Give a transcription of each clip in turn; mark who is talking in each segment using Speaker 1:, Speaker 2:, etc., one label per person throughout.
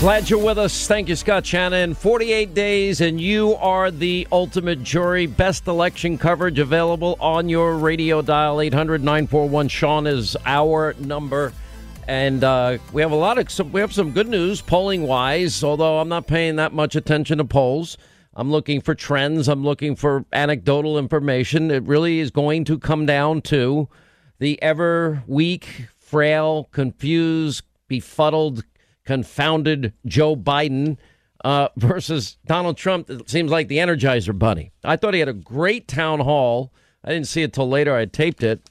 Speaker 1: Glad you're with us. Thank you, Scott Shannon. 48 days, and you are the ultimate jury. Best election coverage available on your radio dial. 800 941 Sean is our number. And uh, we have a lot of some, we have some good news polling wise. Although I'm not paying that much attention to polls, I'm looking for trends. I'm looking for anecdotal information. It really is going to come down to the ever weak, frail, confused, befuddled confounded Joe Biden uh, versus Donald Trump. It seems like the Energizer Bunny. I thought he had a great town hall. I didn't see it till later. I taped it.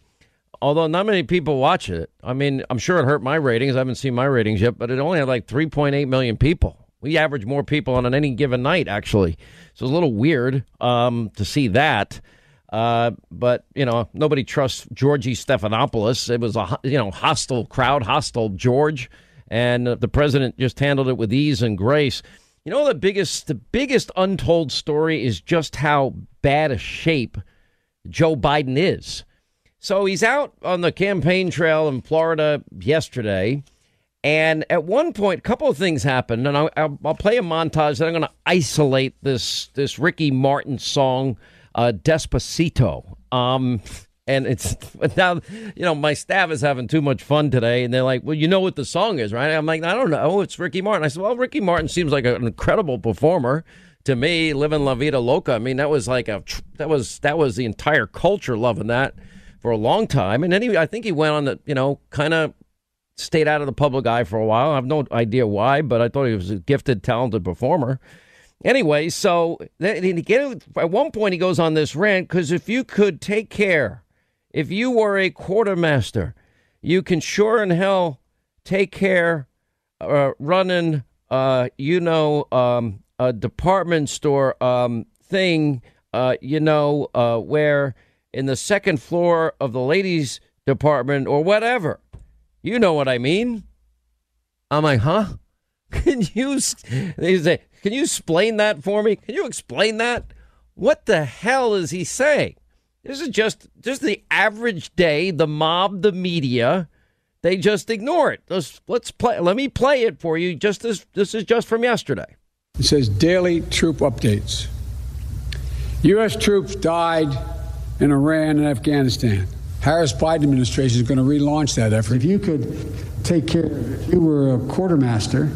Speaker 1: Although not many people watch it. I mean, I'm sure it hurt my ratings. I haven't seen my ratings yet, but it only had like 3.8 million people. We average more people on any given night, actually. So it's a little weird um, to see that. Uh, but you know, nobody trusts Georgie Stephanopoulos. It was a you know hostile crowd, hostile George and the president just handled it with ease and grace. You know, the biggest the biggest untold story is just how bad a shape Joe Biden is. So he's out on the campaign trail in Florida yesterday. And at one point, a couple of things happened, and I'll, I'll play a montage. And I'm going to isolate this this Ricky Martin song, uh, "Despacito." Um, and it's now, you know, my staff is having too much fun today, and they're like, "Well, you know what the song is, right?" I'm like, "I don't know. Oh, it's Ricky Martin." I said, "Well, Ricky Martin seems like an incredible performer to me. Living La Vida Loca. I mean, that was like a that was that was the entire culture loving that for a long time. And he, I think he went on the, you know, kind of stayed out of the public eye for a while. I have no idea why, but I thought he was a gifted, talented performer. Anyway, so at one point he goes on this rant because if you could take care if you were a quartermaster, you can sure in hell take care uh, running, uh, you know, um, a department store um, thing, uh, you know, uh, where in the second floor of the ladies' department or whatever. You know what I mean? I'm like, huh? Can you? They say, can you explain that for me? Can you explain that? What the hell is he saying? This is just just the average day. The mob, the media, they just ignore it. Let's, let's play. Let me play it for you. Just as this is just from yesterday.
Speaker 2: It says daily troop updates. U.S. troops died in Iran and Afghanistan. Harris Biden administration is going to relaunch that effort. If you could take care, if you were a quartermaster,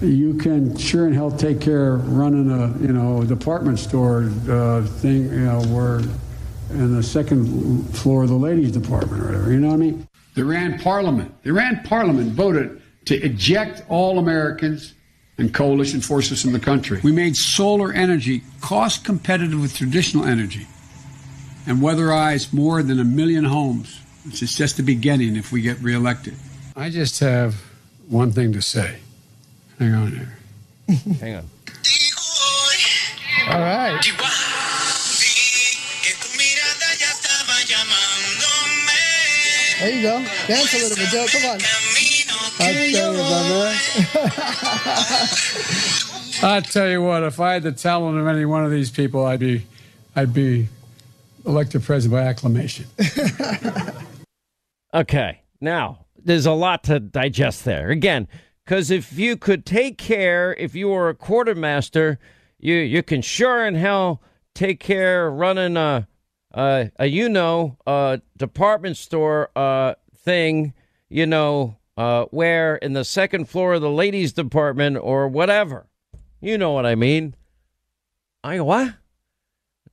Speaker 2: you can sure and hell take care of running a you know department store uh, thing you know where and the second floor of the ladies' department or whatever. You know what I mean? The Iran parliament, the Iran parliament voted to eject all Americans and coalition forces from the country. We made solar energy cost competitive with traditional energy and weatherized more than a million homes. Which is just the beginning if we get reelected. I just have one thing to say. Hang on here.
Speaker 1: Hang on.
Speaker 3: All right. There you go. Dance a little bit, Joe. Come on.
Speaker 2: I tell you, my man. I tell you what, if I had the talent of any one of these people, I'd be, I'd be elected president by acclamation.
Speaker 1: Okay. Now, there's a lot to digest there. Again, because if you could take care, if you were a quartermaster, you you can sure in hell take care running a a, a you know a department store uh thing, you know, uh where in the second floor of the ladies department or whatever. You know what I mean? I go, what?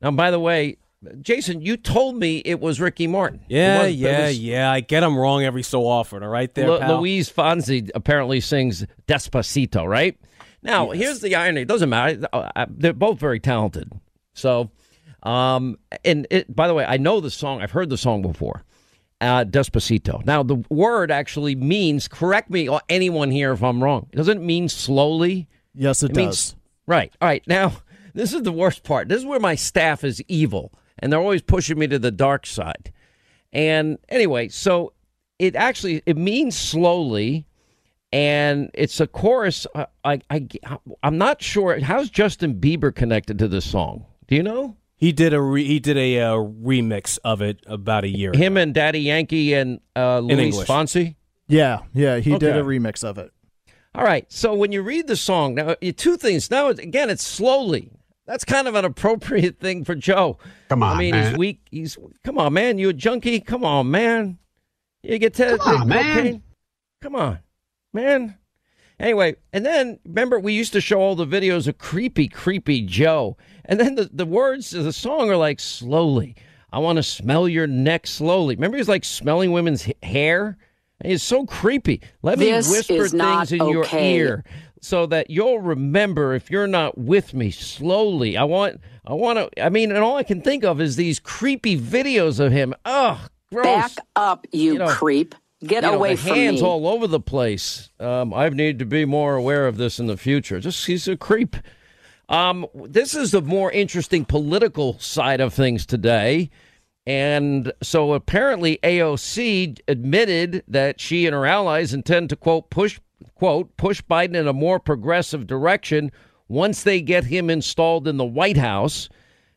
Speaker 1: Now, by the way, Jason, you told me it was Ricky Martin.
Speaker 4: Yeah,
Speaker 1: was-
Speaker 4: yeah,
Speaker 1: was-
Speaker 4: yeah. I get them wrong every so often. All right, there.
Speaker 1: Luis Fonsi apparently sings Despacito, right? Now, here's the irony. It doesn't matter. Uh, uh, They're both very talented. So, um, and it, by the way, I know the song. I've heard the song before. Uh, Despacito. Now, the word actually means, correct me, or anyone here if I'm wrong. It doesn't mean slowly.
Speaker 5: Yes, it,
Speaker 1: It
Speaker 5: does.
Speaker 1: means right. All right. Now, this is the worst part. This is where my staff is evil, and they're always pushing me to the dark side. And anyway, so it actually it means slowly, and it's a chorus. I, I, I I'm not sure how's Justin Bieber connected to this song. Do you know
Speaker 4: he did a re- he did a uh, remix of it about a year.
Speaker 1: him and Daddy Yankee and uh, Luis
Speaker 4: English.
Speaker 1: Fonsi?
Speaker 5: yeah, yeah, he did a remix of it.
Speaker 1: All right. So when you read the song, now two things. Now again, it's slowly. That's kind of an appropriate thing for Joe.
Speaker 2: Come on,
Speaker 1: I mean,
Speaker 2: man.
Speaker 1: he's weak. He's come on, man. You a junkie? Come on, man. You get to
Speaker 2: Come on, man.
Speaker 1: cocaine? Come on, man. Anyway, and then remember we used to show all the videos of creepy, creepy Joe, and then the the words of the song are like slowly. I want to smell your neck slowly. Remember, he's like smelling women's hair. It's so creepy. Let me whisper things in your ear so that you'll remember if you're not with me slowly. I want, I want to, I mean, and all I can think of is these creepy videos of him. Ugh, gross.
Speaker 6: Back up, you,
Speaker 1: You know,
Speaker 6: creep. Get
Speaker 1: You know,
Speaker 6: away
Speaker 1: the
Speaker 6: from
Speaker 1: hands
Speaker 6: me.
Speaker 1: all over the place. Um, I need to be more aware of this in the future. Just he's a creep. Um, this is the more interesting political side of things today. And so apparently AOC admitted that she and her allies intend to quote push quote push Biden in a more progressive direction once they get him installed in the White House.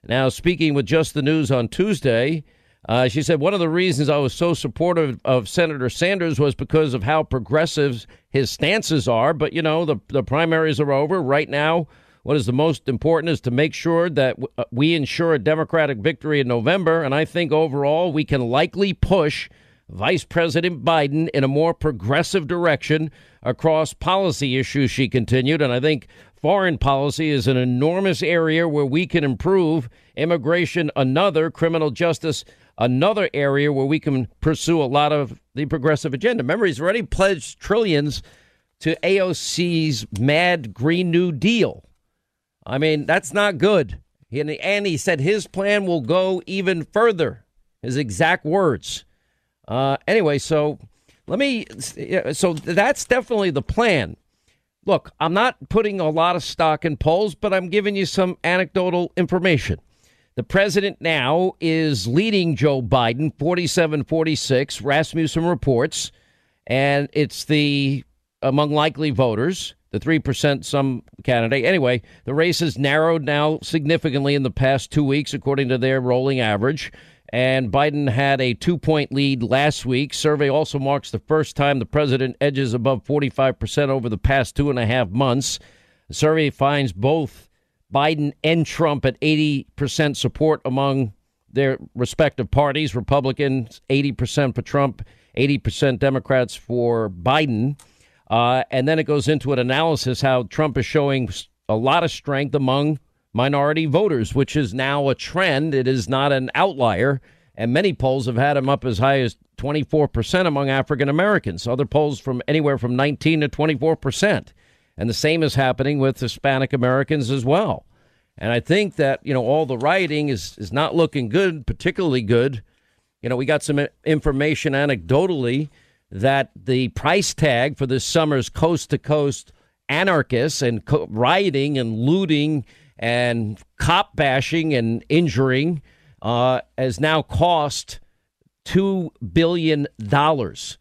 Speaker 1: Now, speaking with Just the News on Tuesday, uh, she said one of the reasons I was so supportive of Senator Sanders was because of how progressive his stances are. But you know, the the primaries are over right now. What is the most important is to make sure that w- uh, we ensure a Democratic victory in November. And I think overall we can likely push Vice President Biden in a more progressive direction across policy issues, she continued. And I think foreign policy is an enormous area where we can improve immigration, another criminal justice, another area where we can pursue a lot of the progressive agenda. Remember, he's already pledged trillions to AOC's mad Green New Deal. I mean, that's not good. And he, said his plan will go even further. His exact words. Uh, anyway, so let me. So that's definitely the plan. Look, I'm not putting a lot of stock in polls, but I'm giving you some anecdotal information. The president now is leading Joe Biden 47 46, Rasmussen reports, and it's the among likely voters, the 3% some candidate. Anyway, the race has narrowed now significantly in the past two weeks, according to their rolling average. And Biden had a two point lead last week. Survey also marks the first time the president edges above 45% over the past two and a half months. The survey finds both Biden and Trump at 80% support among their respective parties. Republicans, 80% for Trump, 80% Democrats for Biden. Uh, and then it goes into an analysis how Trump is showing a lot of strength among minority voters, which is now a trend. It is not an outlier. And many polls have had him up as high as 24% among African Americans. Other polls from anywhere from 19 to 24%. And the same is happening with Hispanic Americans as well. And I think that, you know, all the rioting is, is not looking good, particularly good. You know, we got some information anecdotally that the price tag for this summer's coast to coast anarchists and co- rioting and looting and cop bashing and injuring uh, has now cost two billion dollars,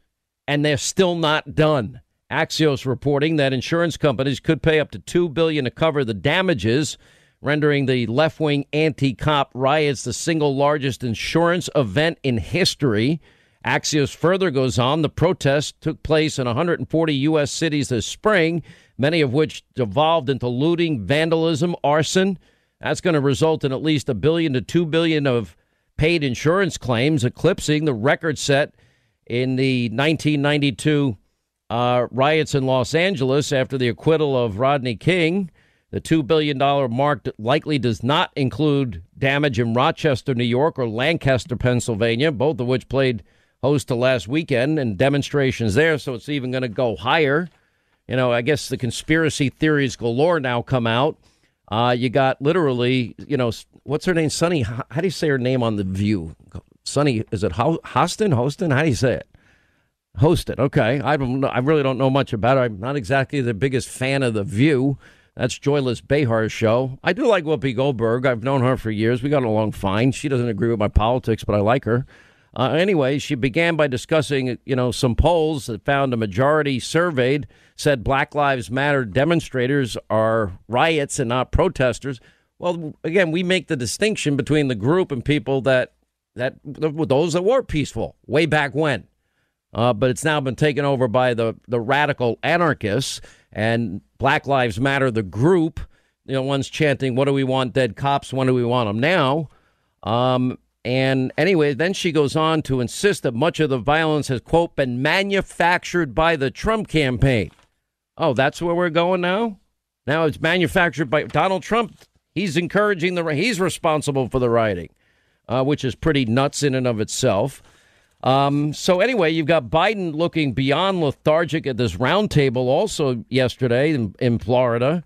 Speaker 1: and they're still not done. Axios reporting that insurance companies could pay up to two billion to cover the damages, rendering the left-wing anti-cop riots the single largest insurance event in history. Axios further goes on the protests took place in 140 U.S. cities this spring, many of which devolved into looting, vandalism, arson. That's going to result in at least a billion to two billion of paid insurance claims, eclipsing the record set in the 1992 uh, riots in Los Angeles after the acquittal of Rodney King. The $2 billion mark likely does not include damage in Rochester, New York, or Lancaster, Pennsylvania, both of which played host to last weekend and demonstrations there, so it's even going to go higher. You know, I guess the conspiracy theories galore now come out. Uh, you got literally, you know, what's her name? Sunny. How do you say her name on the View? Sunny. Is it Hostin? Hostin? How do you say it? Hosted. Okay. I don't. Know, I really don't know much about it. I'm not exactly the biggest fan of the View. That's Joyless Behar's show. I do like Whoopi Goldberg. I've known her for years. We got along fine. She doesn't agree with my politics, but I like her. Uh, anyway, she began by discussing, you know, some polls that found a majority surveyed said Black Lives Matter demonstrators are riots and not protesters. Well, again, we make the distinction between the group and people that that those that were peaceful way back when. Uh, but it's now been taken over by the the radical anarchists and Black Lives Matter, the group. You know, one's chanting, "What do we want? Dead cops? When do we want them now?" Um, and anyway, then she goes on to insist that much of the violence has, quote, been manufactured by the Trump campaign. Oh, that's where we're going now? Now it's manufactured by Donald Trump. He's encouraging the, he's responsible for the rioting, uh, which is pretty nuts in and of itself. Um, so anyway, you've got Biden looking beyond lethargic at this roundtable also yesterday in, in Florida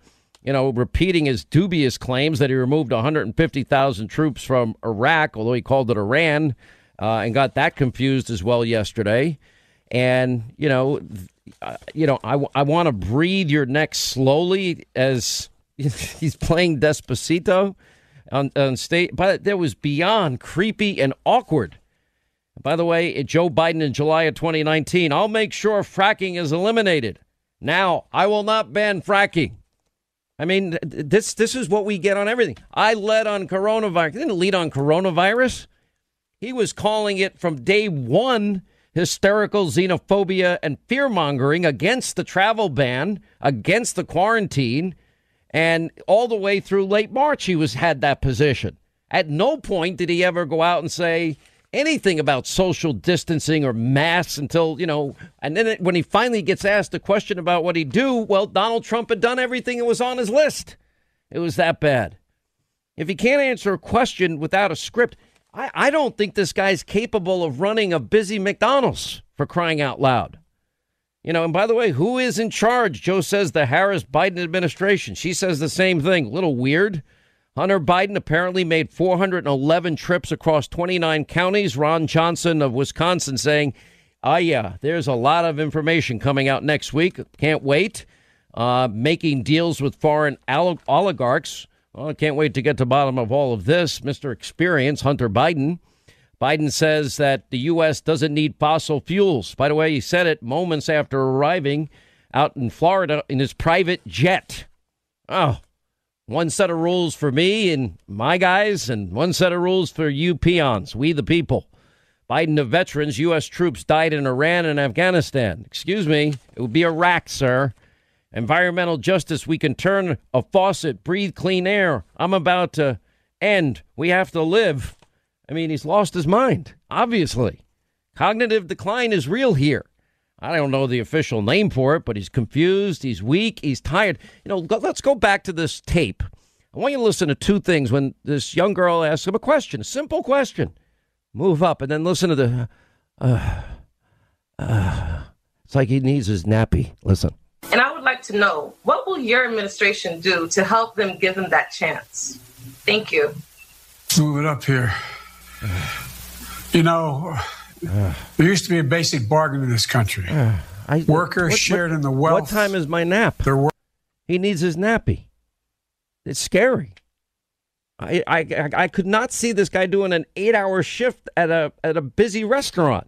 Speaker 1: you know, repeating his dubious claims that he removed 150,000 troops from Iraq, although he called it Iran, uh, and got that confused as well yesterday. And you know, uh, you know, I, I want to breathe your neck slowly as he's playing Despacito on, on state, but that was beyond creepy and awkward. By the way, Joe Biden in July of 2019, I'll make sure fracking is eliminated. Now, I will not ban fracking. I mean, this this is what we get on everything. I led on coronavirus. He didn't lead on coronavirus. He was calling it from day one hysterical xenophobia and fear mongering against the travel ban, against the quarantine, and all the way through late March he was had that position. At no point did he ever go out and say, anything about social distancing or masks until, you know, and then it, when he finally gets asked a question about what he'd do, well, Donald Trump had done everything that was on his list. It was that bad. If he can't answer a question without a script, I, I don't think this guy's capable of running a busy McDonald's for crying out loud. You know, and by the way, who is in charge? Joe says the Harris Biden administration. She says the same thing. A little weird. Hunter Biden apparently made 411 trips across 29 counties. Ron Johnson of Wisconsin saying, oh, yeah, there's a lot of information coming out next week. Can't wait. Uh, making deals with foreign oligarchs. Well, I can't wait to get to the bottom of all of this. Mr. Experience, Hunter Biden. Biden says that the U.S. doesn't need fossil fuels. By the way, he said it moments after arriving out in Florida in his private jet. Oh, one set of rules for me and my guys, and one set of rules for you peons, we the people. Biden of veterans, U.S. troops died in Iran and Afghanistan. Excuse me, it would be Iraq, sir. Environmental justice, we can turn a faucet, breathe clean air. I'm about to end. We have to live. I mean, he's lost his mind, obviously. Cognitive decline is real here. I don't know the official name for it, but he's confused, he's weak, he's tired. You know, let's go back to this tape. I want you to listen to two things when this young girl asks him a question, a simple question. Move up and then listen to the. Uh, uh, it's like he needs his nappy. Listen.
Speaker 6: And I would like to know what will your administration do to help them give him that chance? Thank you.
Speaker 2: Move it up here. You know, there used to be a basic bargain in this country. I, Workers what, shared
Speaker 1: what,
Speaker 2: in the wealth.
Speaker 1: What time is my nap? He needs his nappy. It's scary. I, I, I could not see this guy doing an eight hour shift at a, at a busy restaurant.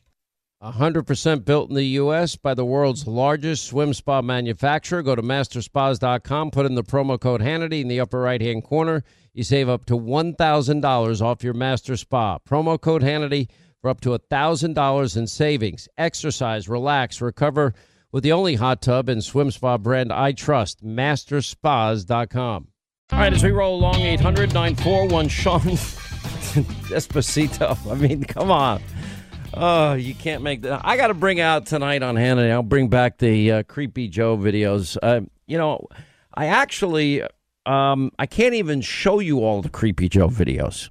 Speaker 1: 100% built in the U.S. by the world's largest swim spa manufacturer. Go to masterspas.com, put in the promo code Hannity in the upper right hand corner. You save up to $1,000 off your master spa. Promo code Hannity for up to $1,000 in savings. Exercise, relax, recover with the only hot tub and swim spa brand I trust, masterspas.com. All right, as we roll along, 800 941 Sean Despacito. I mean, come on. Oh, you can't make that. I got to bring out tonight on Hannity. I'll bring back the uh, creepy Joe videos. Uh, you know, I actually, um, I can't even show you all the creepy Joe videos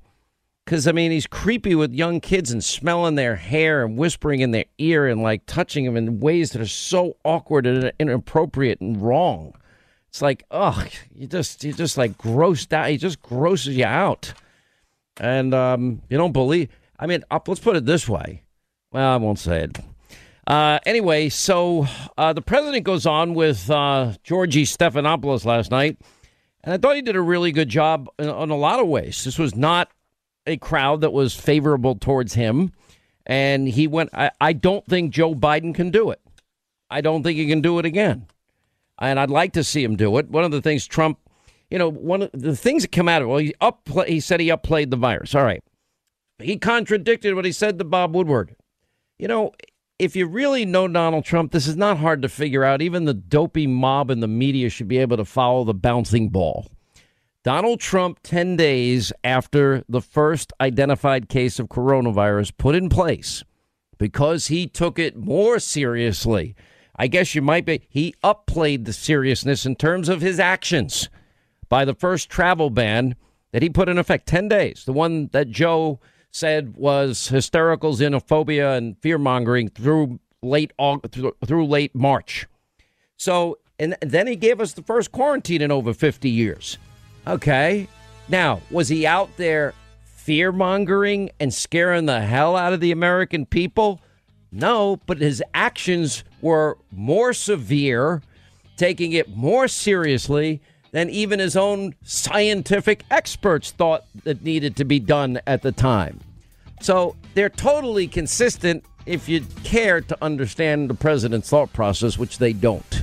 Speaker 1: because I mean he's creepy with young kids and smelling their hair and whispering in their ear and like touching them in ways that are so awkward and inappropriate and wrong. It's like, ugh, you just you just like grossed out. He just grosses you out, and um, you don't believe. I mean, let's put it this way well, I won't say it. Uh, anyway, so uh, the president goes on with uh, Georgie Stephanopoulos last night, and I thought he did a really good job in, in a lot of ways. This was not a crowd that was favorable towards him, and he went. I, I don't think Joe Biden can do it. I don't think he can do it again, and I'd like to see him do it. One of the things Trump, you know, one of the things that come out of well, he up he said he upplayed the virus. All right, he contradicted what he said to Bob Woodward. You know, if you really know Donald Trump, this is not hard to figure out. Even the dopey mob in the media should be able to follow the bouncing ball. Donald Trump, 10 days after the first identified case of coronavirus put in place, because he took it more seriously. I guess you might be, he upplayed the seriousness in terms of his actions by the first travel ban that he put in effect 10 days, the one that Joe said was hysterical xenophobia and fear mongering through late through, through late March. So, and then he gave us the first quarantine in over 50 years. Okay. Now, was he out there fear mongering and scaring the hell out of the American people? No, but his actions were more severe, taking it more seriously than even his own scientific experts thought that needed to be done at the time. So they're totally consistent if you care to understand the president's thought process, which they don't.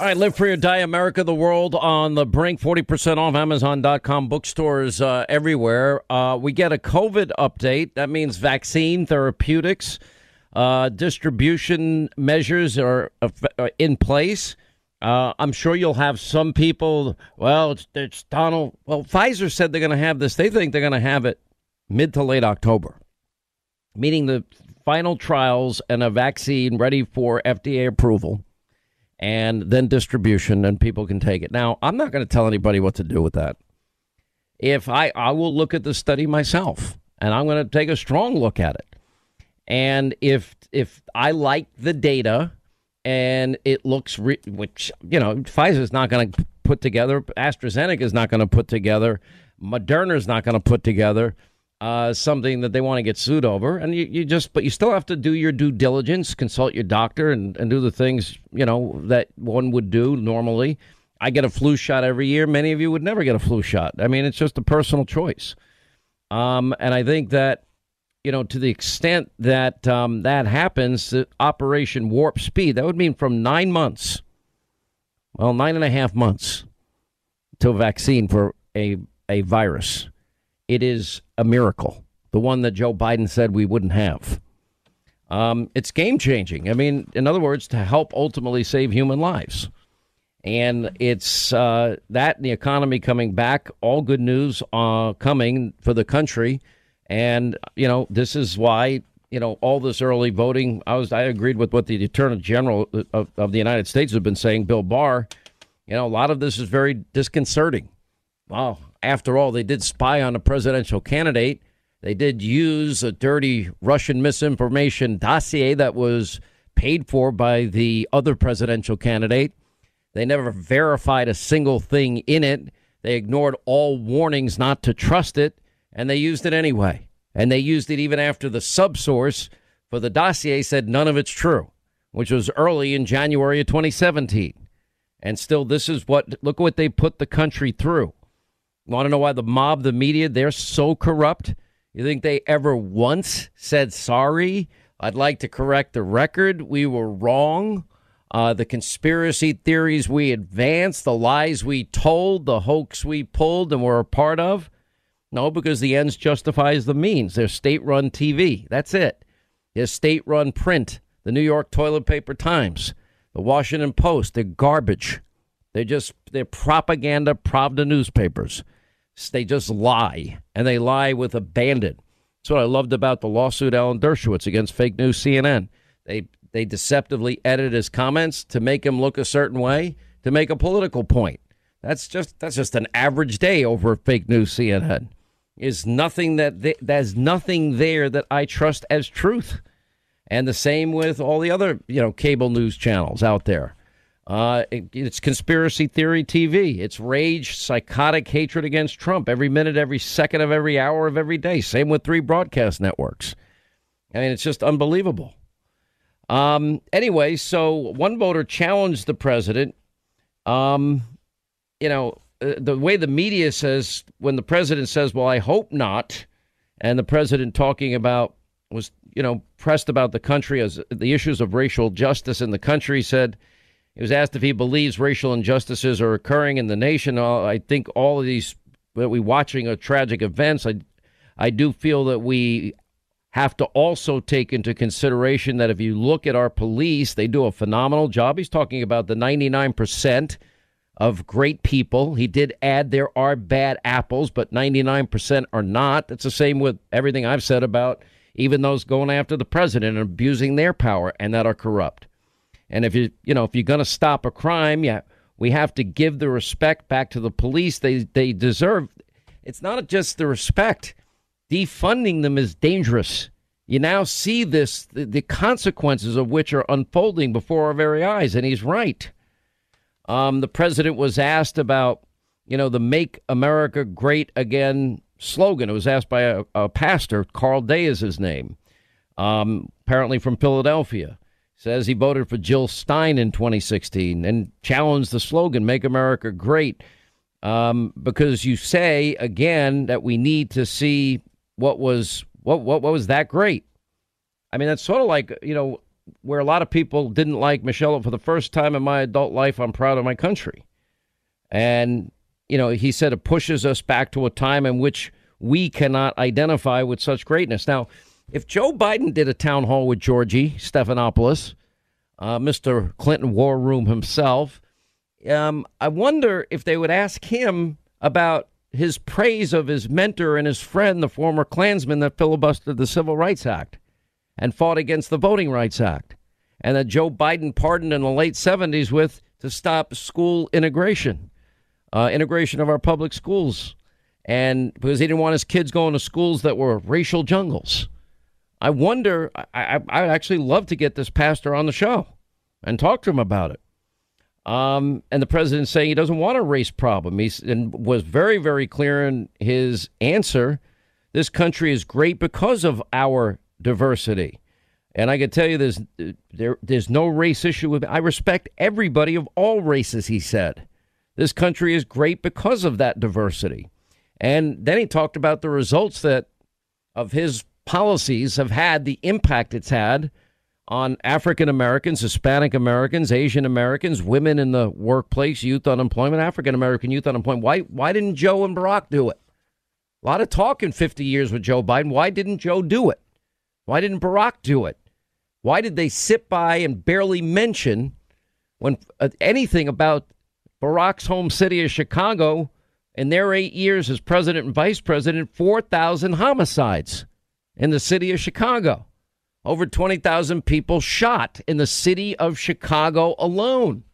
Speaker 1: All right, Live Free or Die America, the world on the brink, 40% off Amazon.com, bookstores uh, everywhere. Uh, we get a COVID update. That means vaccine, therapeutics, uh, distribution measures are uh, in place. Uh, I'm sure you'll have some people, well, it's, it's Donald. Well, Pfizer said they're going to have this. They think they're going to have it mid to late October, meaning the final trials and a vaccine ready for FDA approval and then distribution, and people can take it. Now, I'm not going to tell anybody what to do with that. If I, I will look at the study myself, and I'm going to take a strong look at it. And if if I like the data, and it looks, re- which you know, Pfizer's not going to put together, AstraZeneca is not going to put together, Moderna's not going to put together uh, something that they want to get sued over. And you, you just, but you still have to do your due diligence, consult your doctor, and, and do the things, you know, that one would do normally. I get a flu shot every year. Many of you would never get a flu shot. I mean, it's just a personal choice. Um, and I think that, you know, to the extent that um, that happens, the Operation Warp Speed, that would mean from nine months, well, nine and a half months to a vaccine for a, a virus. It is a miracle, the one that Joe Biden said we wouldn't have. Um, it's game changing. I mean, in other words, to help ultimately save human lives. And it's uh, that and the economy coming back, all good news uh, coming for the country. And, you know, this is why, you know, all this early voting, I was I agreed with what the Attorney General of, of the United States has been saying, Bill Barr. You know, a lot of this is very disconcerting. Well, after all, they did spy on a presidential candidate they did use a dirty Russian misinformation dossier that was paid for by the other presidential candidate. They never verified a single thing in it. They ignored all warnings not to trust it, and they used it anyway. And they used it even after the subsource for the dossier said none of it's true, which was early in January of 2017. And still, this is what look what they put the country through. Want to know why the mob, the media, they're so corrupt? You think they ever once said sorry? I'd like to correct the record. We were wrong. Uh, the conspiracy theories we advanced, the lies we told, the hoax we pulled and were a part of. No, because the ends justifies the means. They're state-run TV. That's it. They're state-run print. The New York Toilet Paper Times, the Washington Post. They're garbage. They're just they're propaganda Pravda newspapers. They just lie, and they lie with abandon. That's what I loved about the lawsuit Alan Dershowitz against fake news CNN. They they deceptively edit his comments to make him look a certain way to make a political point. That's just that's just an average day over fake news CNN. Is nothing that they, there's nothing there that I trust as truth, and the same with all the other you know cable news channels out there. Uh, it, it's conspiracy theory TV. It's rage, psychotic hatred against Trump every minute, every second of every hour of every day. Same with three broadcast networks. I mean, it's just unbelievable. Um, anyway, so one voter challenged the president. Um, you know, uh, the way the media says when the president says, "Well, I hope not," and the president talking about was you know pressed about the country as the issues of racial justice in the country said he was asked if he believes racial injustices are occurring in the nation. I think all of these that we're watching are tragic events. I, I do feel that we have to also take into consideration that if you look at our police, they do a phenomenal job. He's talking about the 99% of great people. He did add there are bad apples, but 99% are not. That's the same with everything I've said about even those going after the president and abusing their power and that are corrupt. And if you you know if you're going to stop a crime, yeah, we have to give the respect back to the police they they deserve. It's not just the respect. Defunding them is dangerous. You now see this the, the consequences of which are unfolding before our very eyes, and he's right. Um, the president was asked about you know the "Make America Great Again" slogan. It was asked by a, a pastor. Carl Day is his name. Um, apparently from Philadelphia says he voted for Jill Stein in 2016 and challenged the slogan "Make America Great," um, because you say again that we need to see what was what what what was that great. I mean, that's sort of like you know where a lot of people didn't like Michelle for the first time in my adult life. I'm proud of my country, and you know he said it pushes us back to a time in which we cannot identify with such greatness. Now if Joe Biden did a town hall with Georgie Stephanopoulos, uh, Mr. Clinton War Room himself, um, I wonder if they would ask him about his praise of his mentor and his friend, the former Klansman that filibustered the Civil Rights Act and fought against the Voting Rights Act, and that Joe Biden pardoned in the late 70s with to stop school integration, uh, integration of our public schools, and because he didn't want his kids going to schools that were racial jungles. I wonder. I, I actually love to get this pastor on the show and talk to him about it. Um, and the president saying he doesn't want a race problem. He was very, very clear in his answer. This country is great because of our diversity. And I can tell you, there's there, there's no race issue with. I respect everybody of all races. He said, This country is great because of that diversity. And then he talked about the results that of his policies have had, the impact it's had on African Americans, Hispanic Americans, Asian Americans, women in the workplace, youth unemployment, African American youth unemployment. Why why didn't Joe and Barack do it? A lot of talk in 50 years with Joe Biden. Why didn't Joe do it? Why didn't Barack do it? Why did they sit by and barely mention when uh, anything about Barack's home city of Chicago in their 8 years as president and vice president 4,000 homicides in the city of Chicago? Over 20,000 people shot in the city of Chicago alone.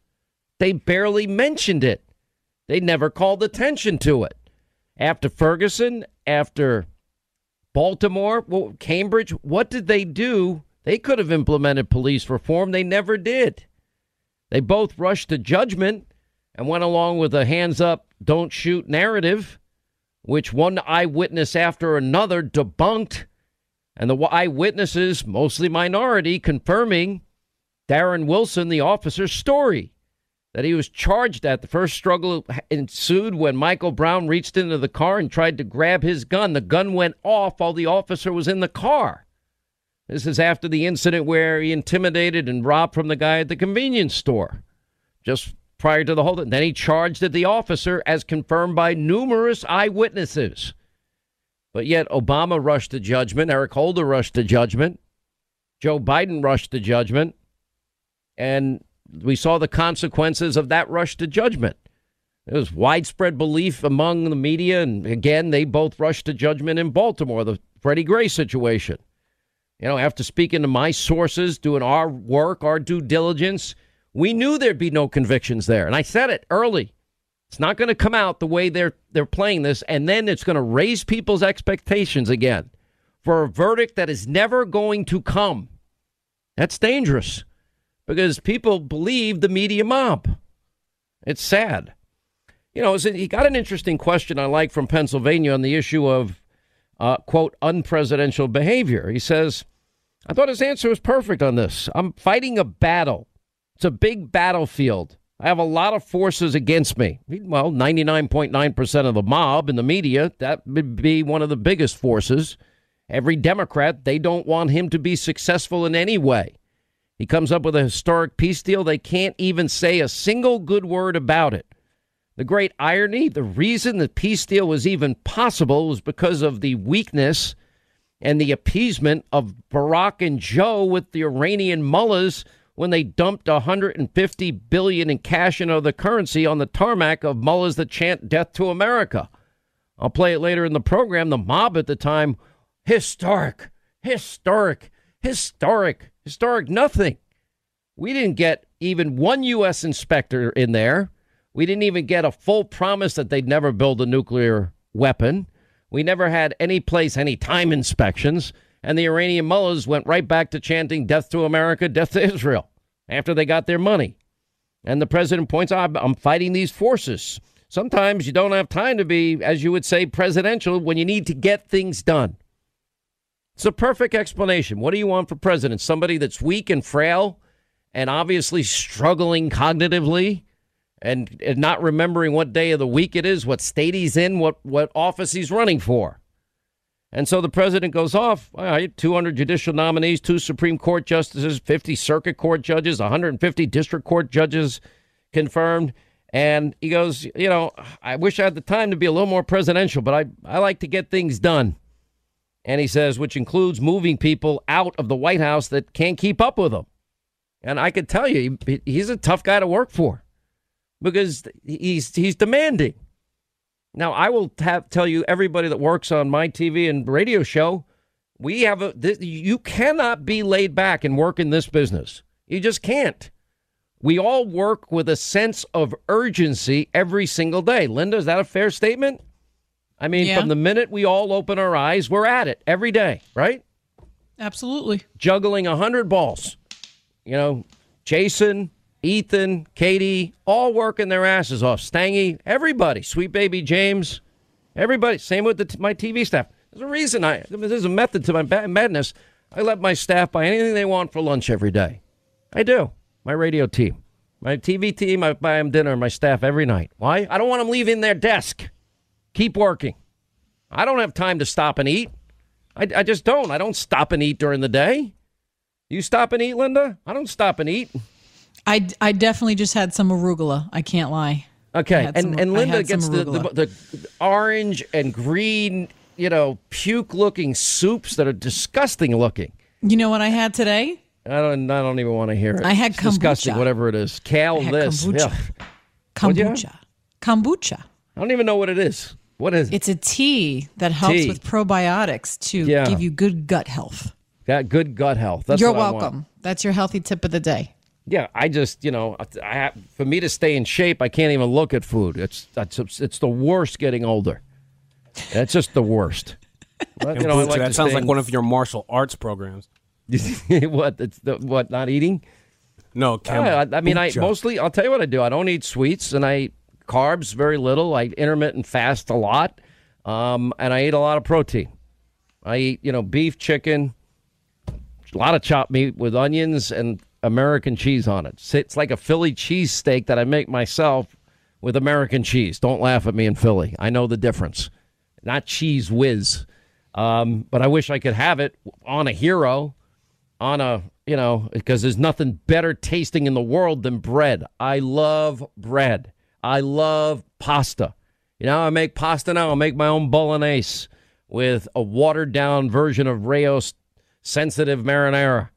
Speaker 1: They barely mentioned it. They never called attention to it. After Ferguson, after Baltimore, well, Cambridge, what did they do? They could have implemented police reform. They never did. They both rushed to judgment and went along with a hands up, don't shoot narrative, which one eyewitness after another debunked and the eyewitnesses, mostly minority, confirming Darren Wilson, the officer's story that he was charged at. The first struggle ensued when Michael Brown reached into the car and tried to grab his gun. The gun went off while the officer was in the car. This is after the incident where he intimidated and robbed from the guy at the convenience store just prior to the thing. Then he charged at the officer as confirmed by numerous eyewitnesses. But yet Obama rushed to judgment. Eric Holder rushed to judgment. Joe Biden rushed to judgment. And we saw the consequences of that rush to judgment. There was widespread belief among the media. And again, they both rushed to judgment in Baltimore, the Freddie Gray situation. You know, after speaking to my sources, doing our work, our due diligence, we knew there'd be no convictions there. And I said it early. It's not going to come out the way they're they're playing this, and then it's going to raise people's expectations again for a verdict that is never going to come. That's dangerous because people believe the media mob. It's sad. You know, he got an interesting question I like from Pennsylvania on the issue of uh, quote unpresidential behavior. He says, "I thought his answer was perfect on this. I'm fighting a battle. It's a big battlefield." I have a lot of forces against me. Well, 99.9% of the mob in the media, that would be one of the biggest forces. Every Democrat, they don't want him to be successful in any way. He comes up with a historic peace deal. They can't even say a single good word about it. The great irony the reason the peace deal was even possible was because of the weakness and the appeasement of Barack and Joe with the Iranian mullahs when they dumped 150 billion in cash into the currency on the tarmac of mullahs that chant death to America. I'll play it later in the program. The mob at the time, historic, historic, historic, historic, nothing. We didn't get even one U.S. inspector in there. We didn't even get a full promise that they'd never build a nuclear weapon. We never had any place, any time inspections. And the Iranian mullahs went right back to chanting death to America, death to Israel after they got their money. And the president points out, I'm fighting these forces. Sometimes you don't have time to be, as you would say, presidential when you need to get things done. It's a perfect explanation. What do you want for president? Somebody that's weak and frail and obviously struggling cognitively and, and not remembering what day of the week it is, what state he's in, what, what office he's running for. And so the president goes off. All right, 200 judicial nominees, two Supreme Court justices, 50 circuit court judges, 150 district court judges confirmed. And he goes, you know, I wish I had the time to be a little more presidential, but I, I like to get things done. And he says, which includes moving people out of the White House that can't keep up with him. And I could tell you, he's a tough guy to work for because he's he's demanding. Now, I will have, tell you, everybody that works on my TV and radio show, we have a, this, you cannot be laid back and work in this business. You just can't. We all work with a sense of urgency every single day. Linda, is that a fair statement? I mean, yeah. from the minute we all open our eyes, we're at it every day, right?
Speaker 7: Absolutely.
Speaker 1: Juggling a hundred balls. You know, Jason, Ethan, Katie, all working their asses off. Stangy, everybody, sweet baby James, everybody. Same with the, my TV staff. There's a reason I. There's a method to my madness. I let my staff buy anything they want for lunch every day. I do. My radio team. My TV team, I buy them dinner, my staff every night. Why? I don't want them leaving their desk. Keep working. I don't have time to stop and eat. I, I just don't. I don't stop and eat during the day. You stop and eat, Linda? I don't stop and eat.
Speaker 7: I, I definitely just had some arugula. I can't lie.
Speaker 1: Okay, and
Speaker 7: some-
Speaker 1: and Linda gets the, the the orange and green, you know, puke looking soups that are disgusting looking.
Speaker 7: You know what I had today?
Speaker 1: I don't I don't even want to hear it.
Speaker 7: I had
Speaker 1: It's disgusting,
Speaker 7: kombucha.
Speaker 1: whatever it is. Kale this.
Speaker 7: kombucha.
Speaker 1: Yeah. What'd you have?
Speaker 7: Kombucha. Kombucha.
Speaker 1: I don't even know what it is. What is it?
Speaker 7: It's a tea that helps
Speaker 1: Tea.
Speaker 7: with probiotics to
Speaker 1: Yeah.
Speaker 7: give you good gut health.
Speaker 1: Got good gut health. That's
Speaker 7: You're
Speaker 1: what I want.
Speaker 7: welcome. That's your healthy tip of the day.
Speaker 1: Yeah, I just you know, I have, for me to stay in shape, I can't even look at food. It's that's it's the worst getting older. That's just the worst. But, you know, like
Speaker 4: that sounds like one of your martial arts programs.
Speaker 1: what? It's the what? Not eating?
Speaker 4: No,
Speaker 1: I, I mean, I mostly. I'll tell you what I do. I don't eat sweets, and I eat carbs very little. I intermittent fast a lot, um, and I eat a lot of protein. I eat, you know, beef, chicken, a lot of chopped meat with onions and American cheese on it. It's- like a Philly cheese steak that I make myself with American cheese. Don't laugh at me in Philly. I know the difference. Not Cheez Whiz. Um, but I wish I could have it on a hero on a you know because there's nothing better tasting in the world than bread i love bread i love pasta you know i make pasta now i make my own bolognese with a watered down version of Rao's sensitive marinara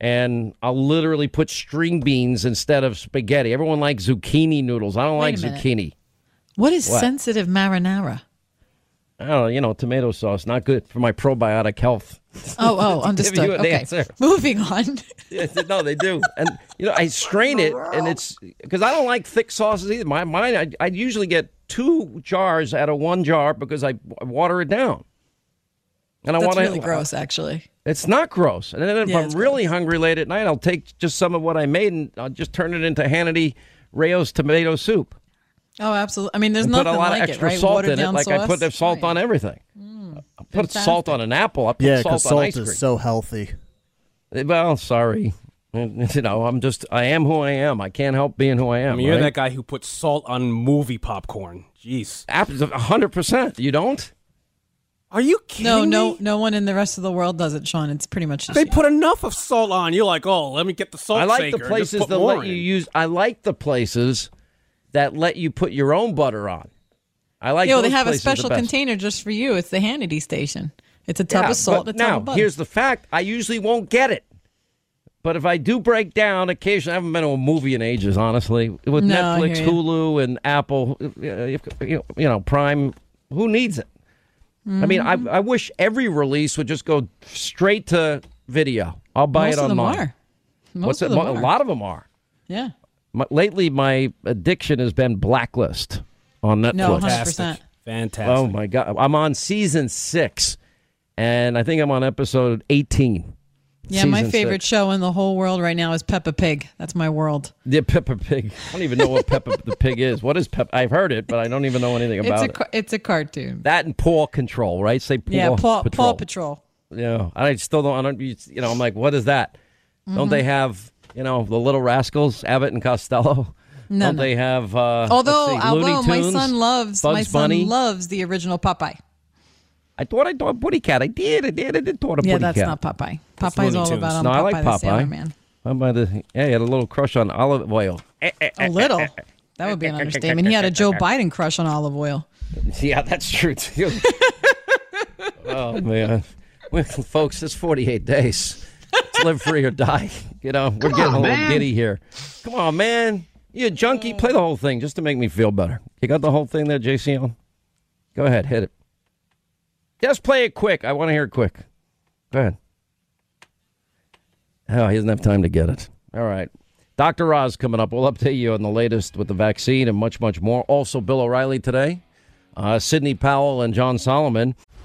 Speaker 1: and i'll literally put string beans instead of spaghetti everyone likes zucchini noodles i don't
Speaker 7: Wait
Speaker 1: like zucchini
Speaker 7: What is
Speaker 1: What?
Speaker 7: sensitive marinara?
Speaker 1: i don't know you know tomato sauce not good for my probiotic health
Speaker 7: Oh, oh, understood. Okay.
Speaker 1: answer.
Speaker 7: Moving on.
Speaker 1: Yes, no, they do. And you know, I strain it, and it's because I don't like thick sauces either. My mine, I, I usually get two jars out of one jar because I water it down. And I
Speaker 7: That's
Speaker 1: want to.
Speaker 7: really gross, actually.
Speaker 1: It's not gross. And then if
Speaker 7: Yeah,
Speaker 1: I'm
Speaker 7: it's
Speaker 1: really hungry late at night, I'll take just some of what I made and I'll just turn it into Hannity Rao's tomato soup.
Speaker 7: Oh, absolutely. I mean, there's
Speaker 1: And put
Speaker 7: nothing
Speaker 1: a lot
Speaker 7: like
Speaker 1: of extra
Speaker 7: it, right?
Speaker 1: salt
Speaker 7: Watered
Speaker 1: in it,
Speaker 7: down
Speaker 1: like I put the salt
Speaker 7: Right.
Speaker 1: on everything. Hmm. I put
Speaker 7: fantastic.
Speaker 1: salt on an apple. I put
Speaker 5: Yeah,
Speaker 1: salt
Speaker 5: because
Speaker 1: on
Speaker 5: salt
Speaker 1: ice cream.
Speaker 5: is so healthy.
Speaker 1: Eh, well, sorry. Eh, you know, I'm just, I am who I am. I can't help being who I am.
Speaker 4: I mean, you're
Speaker 1: right?
Speaker 4: that guy who puts salt on movie popcorn. Jeez.
Speaker 1: Ab- 100%. You don't?
Speaker 4: Are you kidding me?
Speaker 7: No, no,
Speaker 4: me?
Speaker 7: no one in the rest of the world does it, Sean. It's pretty much just
Speaker 4: They
Speaker 7: you.
Speaker 4: put enough of salt on. You're like, oh, let me get the salt
Speaker 1: I like
Speaker 4: shaker
Speaker 1: the
Speaker 4: and just
Speaker 1: places
Speaker 4: put
Speaker 1: that
Speaker 4: more
Speaker 1: let you
Speaker 4: in.
Speaker 1: use, I like the places that let you put your own butter on. I like
Speaker 7: Yo,
Speaker 1: those
Speaker 7: they have a
Speaker 1: places the
Speaker 7: special
Speaker 1: best.
Speaker 7: container just for you. It's the Hannity station. It's a tub
Speaker 1: Yeah,
Speaker 7: of salt
Speaker 1: but
Speaker 7: and a tub
Speaker 1: now,
Speaker 7: of butter.
Speaker 1: here's the fact I usually won't get it. But if I do break down occasionally, I haven't been to a movie in ages, honestly. With
Speaker 7: No, I
Speaker 1: Netflix,
Speaker 7: hear you.
Speaker 1: Hulu, and Apple, uh, you you know, Prime, who needs it? I mean,
Speaker 7: Mm-hmm.
Speaker 1: I, I wish every release would just go straight to video. I'll buy
Speaker 7: Most
Speaker 1: it
Speaker 7: of them are. Most
Speaker 1: What's
Speaker 7: of
Speaker 1: it?
Speaker 7: them
Speaker 1: A
Speaker 7: are.
Speaker 1: lot of them are.
Speaker 7: Yeah.
Speaker 1: My, lately, my addiction has been Blacklist on Netflix.
Speaker 7: No, 100%.
Speaker 4: Fantastic. Fantastic.
Speaker 1: Oh my god, I'm on season six, and I think I'm on episode 18.
Speaker 7: Yeah, my favorite
Speaker 1: six.
Speaker 7: show in the whole world right now is Peppa Pig. That's my world.
Speaker 1: The Peppa Pig. I don't even know what Peppa the Pig is. What is Peppa? I've heard it, but I don't even know anything
Speaker 7: It's
Speaker 1: about
Speaker 7: a
Speaker 1: it.
Speaker 7: it's a cartoon.
Speaker 1: That and Paw Control, right? Say Paw
Speaker 7: yeah, Paw
Speaker 1: Patrol.
Speaker 7: Paw Patrol.
Speaker 1: Yeah, I still don't. I don't. You know, I'm like, what is that? Don't
Speaker 7: Mm-hmm.
Speaker 1: they have you know the Little Rascals, Abbott and Costello?
Speaker 7: No,
Speaker 1: don't
Speaker 7: no.
Speaker 1: they have? Uh,
Speaker 7: Although,
Speaker 1: see,
Speaker 7: although my son loves
Speaker 1: Bugs
Speaker 7: my son
Speaker 1: Bunny.
Speaker 7: loves the original Popeye.
Speaker 1: I thought I thought Buddy Cat. I did. I did. I did. Thought a
Speaker 7: Yeah,
Speaker 1: Buddy Cat.
Speaker 7: Yeah, that's not Popeye. Popeye's all
Speaker 4: Tunes.
Speaker 7: about um,
Speaker 1: No, I
Speaker 7: Popeye
Speaker 1: like
Speaker 7: the Sailor
Speaker 1: Popeye.
Speaker 7: Man.
Speaker 1: How about the? Yeah, he had a little crush on Olive Oyl.
Speaker 7: A little. That would be an understatement. He had a Joe Biden crush on Olive Oyl.
Speaker 1: Yeah, that's true too. oh man, well, folks, it's 48 days. Let's live free or die. You know, we're getting a little giddy here. Come on, man. You junkie? Play the whole thing just to make me feel better. You got the whole thing there, JC? Go ahead, hit it. Just play it quick. I want to hear it quick. Go ahead. Oh, he doesn't have time to get it. All right. Dr. Oz coming up. We'll update you on the latest with the vaccine and much, much more. Also, Bill O'Reilly today, uh, Sidney Powell, and John Solomon.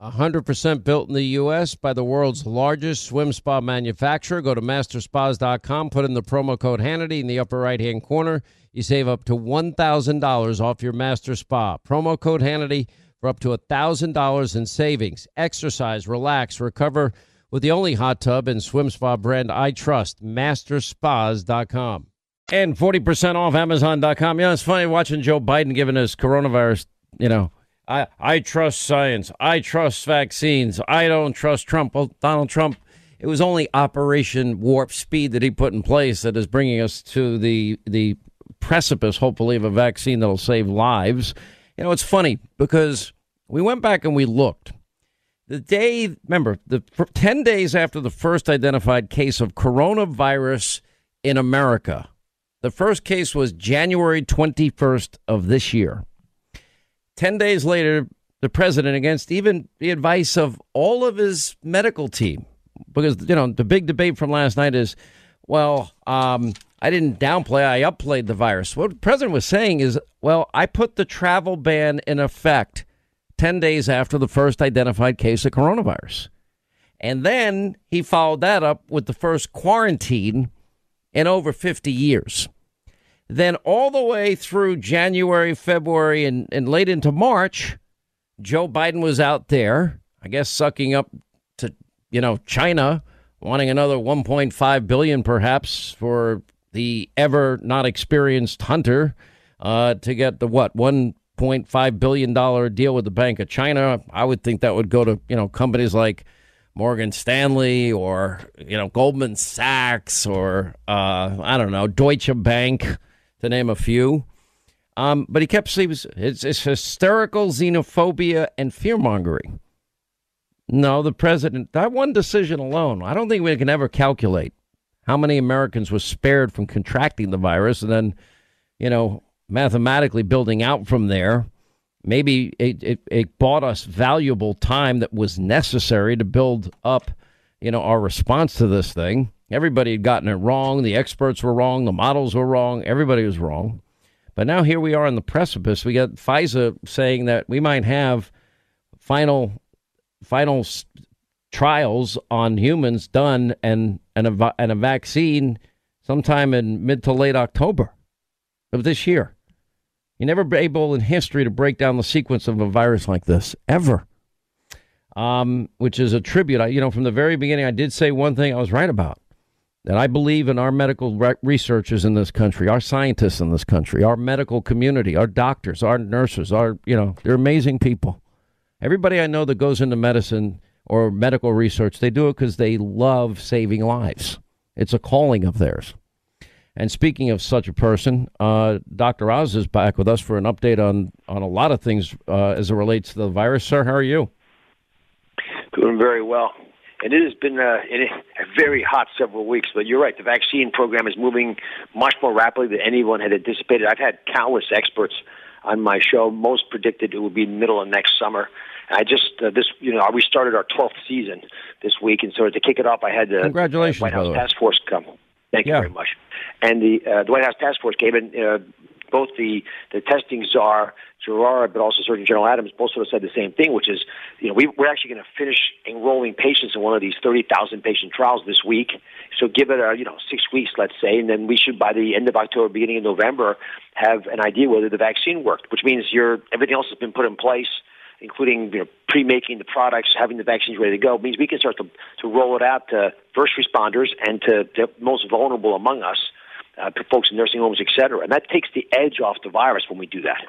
Speaker 1: 100% built in the U.S. by the world's largest swim spa manufacturer. Go to masterspas.com, put in the promo code Hannity in the upper right hand corner. You save up to $1,000 off your master spa. Promo code Hannity for up to $1,000 in savings. Exercise, relax, recover with the only hot tub and swim spa brand I trust, masterspas.com. And 40% off Amazon.com. Yeah, it's funny watching Joe Biden giving us coronavirus, you know. I, I trust science. I trust vaccines. I don't trust Trump. Well, Donald Trump, it was only Operation Warp Speed that he put in place that is bringing us to the the precipice, hopefully, of a vaccine that'll save lives. You know, it's funny because we went back and we looked. The day, remember, the 10 days after the first identified case of coronavirus in America, the first case was January 21st of this year. 10 days later, the president, against even the advice of all of his medical team, because, you know, the big debate from last night is, well, um, I didn't downplay, I upplayed the virus. What the president was saying is, well, I put the travel ban in effect 10 days after the first identified case of coronavirus. And then he followed that up with the first quarantine in over 50 years. Then, all the way through January, February, and, and late into March, Joe Biden was out there, I guess, sucking up to, you know, China, wanting another 1.5 billion perhaps for the ever not experienced Hunter uh, to get the what, 1.5 billion dollar deal with the Bank of China. I would think that would go to, you know, companies like Morgan Stanley or, you know, Goldman Sachs or, uh, I don't know, Deutsche Bank to name a few. Um, but he kept saying it's, it's hysterical xenophobia and fear mongering. No, the president, that one decision alone, I don't think we can ever calculate how many Americans were spared from contracting the virus and then, you know, mathematically building out from there. Maybe it, it, it bought us valuable time that was necessary to build up, you know, our response to this thing. Everybody had gotten it wrong. The experts were wrong. The models were wrong. Everybody was wrong. But now here we are on the precipice. We got Pfizer saying that we might have final final trials on humans done and and a, and a vaccine sometime in mid to late October of this year. You're never be able in history to break down the sequence of a virus like this ever. Um, which is a tribute. I, you know, from the very beginning, I did say one thing I was right about that I believe in our medical re- researchers in this country, our scientists in this country, our medical community, our doctors, our nurses, our, you know, they're amazing people. Everybody I know that goes into medicine or medical research, they do it because they love saving lives. It's a calling of theirs. And speaking of such a person, uh, Dr. Oz is back with us for an update on, on a lot of things uh, as it relates to the virus. Sir, how are you?
Speaker 8: Doing very well. And it has been a, a very hot several weeks, but you're right. The vaccine program is moving much more rapidly than anyone had anticipated. I've had countless experts on my show. Most predicted it would be middle of next summer. And I just uh, this you know we started our 12th season this week, and so to kick it off, I had the
Speaker 1: Congratulations,
Speaker 8: White House. Task Force come. Thank you very much. And the uh, the White House Task Force came in. Uh, both the the testing czar Gerard, but also Surgeon General Adams, both sort of said the same thing, which is, you know, we, we're actually going to finish enrolling patients in one of these 30,000 patient trials this week. So give it, a, you know, six weeks, let's say, and then we should, by the end of October, beginning of November, have an idea whether the vaccine worked, which means your everything else has been put in place including you know, pre-making the products, having the vaccines ready to go, means we can start to, to roll it out to first responders and to the most vulnerable among us, uh, folks in nursing homes, et cetera. And that takes the edge off the virus when we do that.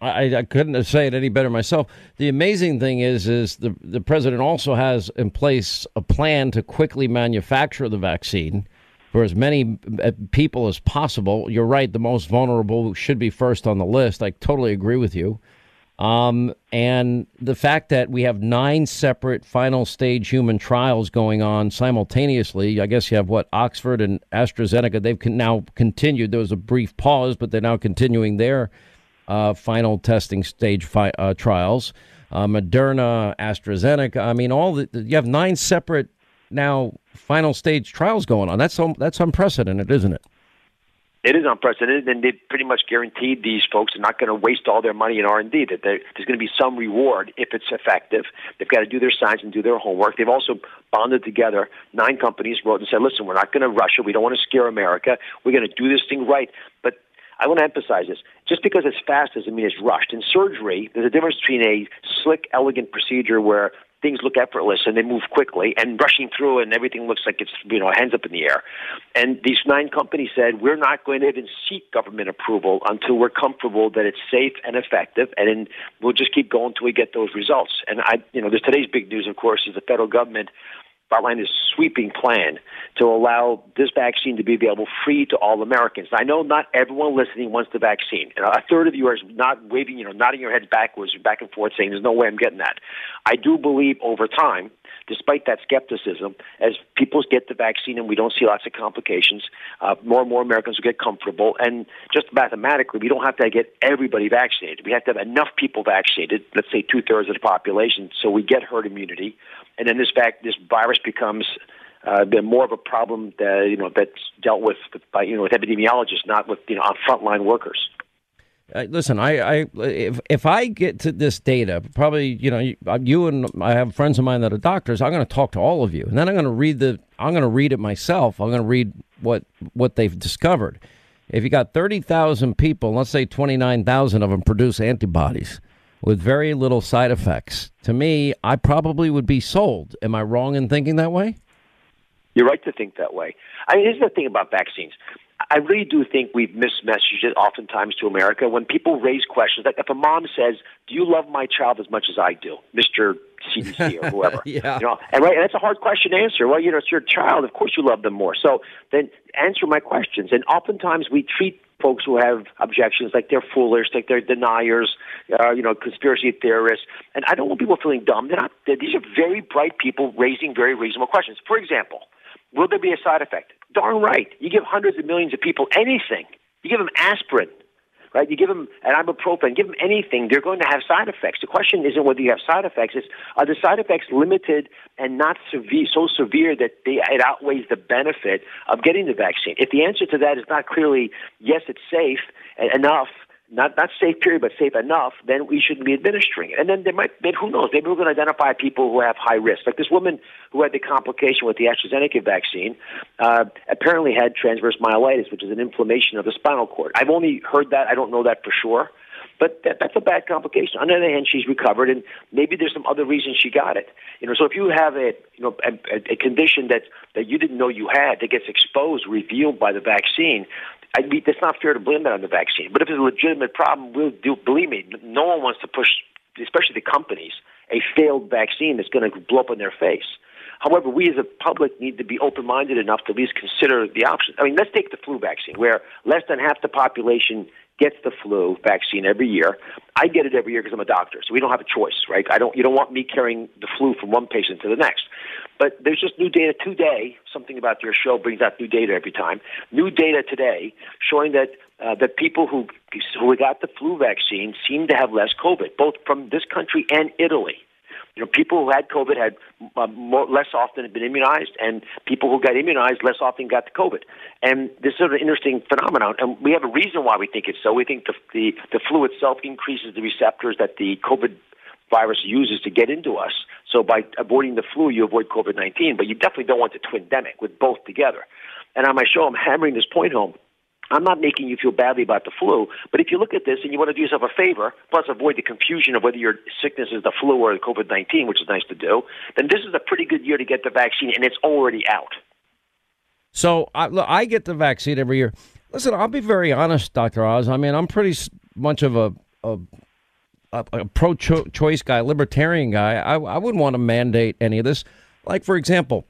Speaker 1: I, I couldn't say it any better myself. The amazing thing is, is the the president also has in place a plan to quickly manufacture the vaccine for as many uh, people as possible. You're right; the most vulnerable should be first on the list. I totally agree with you. Um, and the fact that we have nine separate final stage human trials going on simultaneously, I guess you have what Oxford and AstraZeneca. They've con- now continued. There was a brief pause, but they're now continuing their uh, final testing stage fi- uh, trials. Uh, Moderna, AstraZeneca. I mean, all the you have nine separate now final stage trials going on. That's um, that's unprecedented, isn't it?
Speaker 8: It is unprecedented, and they've pretty much guaranteed these folks are not going to waste all their money in R and D. That there's going to be some reward if it's effective. They've got to do their science and do their homework. They've also bonded together. Nine companies wrote and said, "Listen, we're not going to rush it. We don't want to scare America. We're going to do this thing right." But I want to emphasize this: just because it's fast doesn't mean it's rushed. In surgery, there's a difference between a slick, elegant procedure where things look effortless and they move quickly, and rushing through and everything looks like it's you know hands up in the air. And these nine companies said we're not going to even seek government approval until we're comfortable that it's safe and effective, and then we'll just keep going until we get those results. And I, you know, there's today's big news, of course, is the federal government this sweeping plan to allow this vaccine to be available free to all Americans. I know not everyone listening wants the vaccine, and a third of you are not waving, you know, nodding your heads backwards, back and forth, saying, "There's no way I'm getting that." I do believe over time, despite that skepticism, as people get the vaccine and we don't see lots of complications, uh, more and more Americans will get comfortable. And just mathematically, we don't have to get everybody vaccinated. We have to have enough people vaccinated, let's say two thirds of the population, so we get herd immunity, and then this vac- this virus becomes uh, been more of a problem that you know that's dealt with by you know with epidemiologists, not with you know on frontline workers.
Speaker 1: Uh, listen, I, I, if if I get to this data, probably you know you, uh, you and I have friends of mine that are doctors. I'm going to talk to all of you, and then I'm going to read the. I'm going to read it myself. I'm going to read what what they've discovered. If you got thirty thousand people, let's say twenty nine thousand of them produce antibodies with very little side effects. To me, I probably would be sold. Am I wrong in thinking that way?
Speaker 8: You're right to think that way. I mean, here's the thing about vaccines. I really do think we've mismessaged it oftentimes to America when people raise questions. Like if a mom says, "Do you love my child as much as I do, Mister CDC or whoever?"
Speaker 1: Yeah.
Speaker 8: You know, and right, and that's a hard question to answer. Well, you know, it's your child. Of course, you love them more. So then answer my questions. And oftentimes we treat folks who have objections, like they're foolish, like they're deniers, uh, you know, conspiracy theorists. And I don't want people feeling dumb. They're not. They're, these are very bright people raising very reasonable questions. For example, will there be a side effect? Darn right. You give hundreds of millions of people anything. You give them aspirin right? You give them an ibuprofen, give them anything, they're going to have side effects. The question isn't whether you have side effects; it's are the side effects limited and not severe, so severe that they, it outweighs the benefit of getting the vaccine? If the answer to that is not clearly yes, it's safe enough not not safe period, but safe enough, then we shouldn't be administering it. And then there might, maybe who knows? Maybe we're going to identify people who have high risk, like this woman who had the complication with the AstraZeneca vaccine. Uh, apparently had transverse myelitis, which is an inflammation of the spinal cord. I've only heard that; I don't know that for sure. But that, that's a bad complication. On the other hand, she's recovered, and maybe there's some other reasons she got it. You know, so if you have a you know a, a condition that that you didn't know you had that gets exposed, revealed by the vaccine, I mean, it's not fair to blame that on the vaccine. But if it's a legitimate problem, we'll do. Believe me, no one wants to push, especially the companies, a failed vaccine that's going to blow up in their face. However, we as a public need to be open-minded enough to at least consider the options. I mean, let's take the flu vaccine, where less than half the population gets the flu vaccine every year. I get it every year because I'm a doctor, so we don't have a choice, right? I don't. You don't want me carrying the flu from one patient to the next. But there's just new data today. Something about your show brings out new data every time. New data today showing that uh, that people who who got the flu vaccine seem to have less COVID, both from this country and Italy. You know, people who had COVID had uh, more, less often been immunized, and people who got immunized less often got the COVID. And this is an interesting phenomenon, and we have a reason why we think it's so. We think the the, the flu itself increases the receptors that the COVID virus uses to get into us. So by avoiding the flu, you avoid COVID 19, but you definitely don't want the twindemic with both together. And on my show, I'm hammering this point home. I'm not making you feel badly about the flu, but if you look at this and you want to do yourself a favor, plus avoid the confusion of whether your sickness is the flu or the COVID 19, which is nice to do, then this is a pretty good year to get the vaccine, and it's already out.
Speaker 1: So I, look, I get the vaccine every year. Listen, I'll be very honest, Dr. Oz. I mean, I'm pretty much of a, a a, a pro choice guy, libertarian guy, I, I wouldn't want to mandate any of this. Like, for example,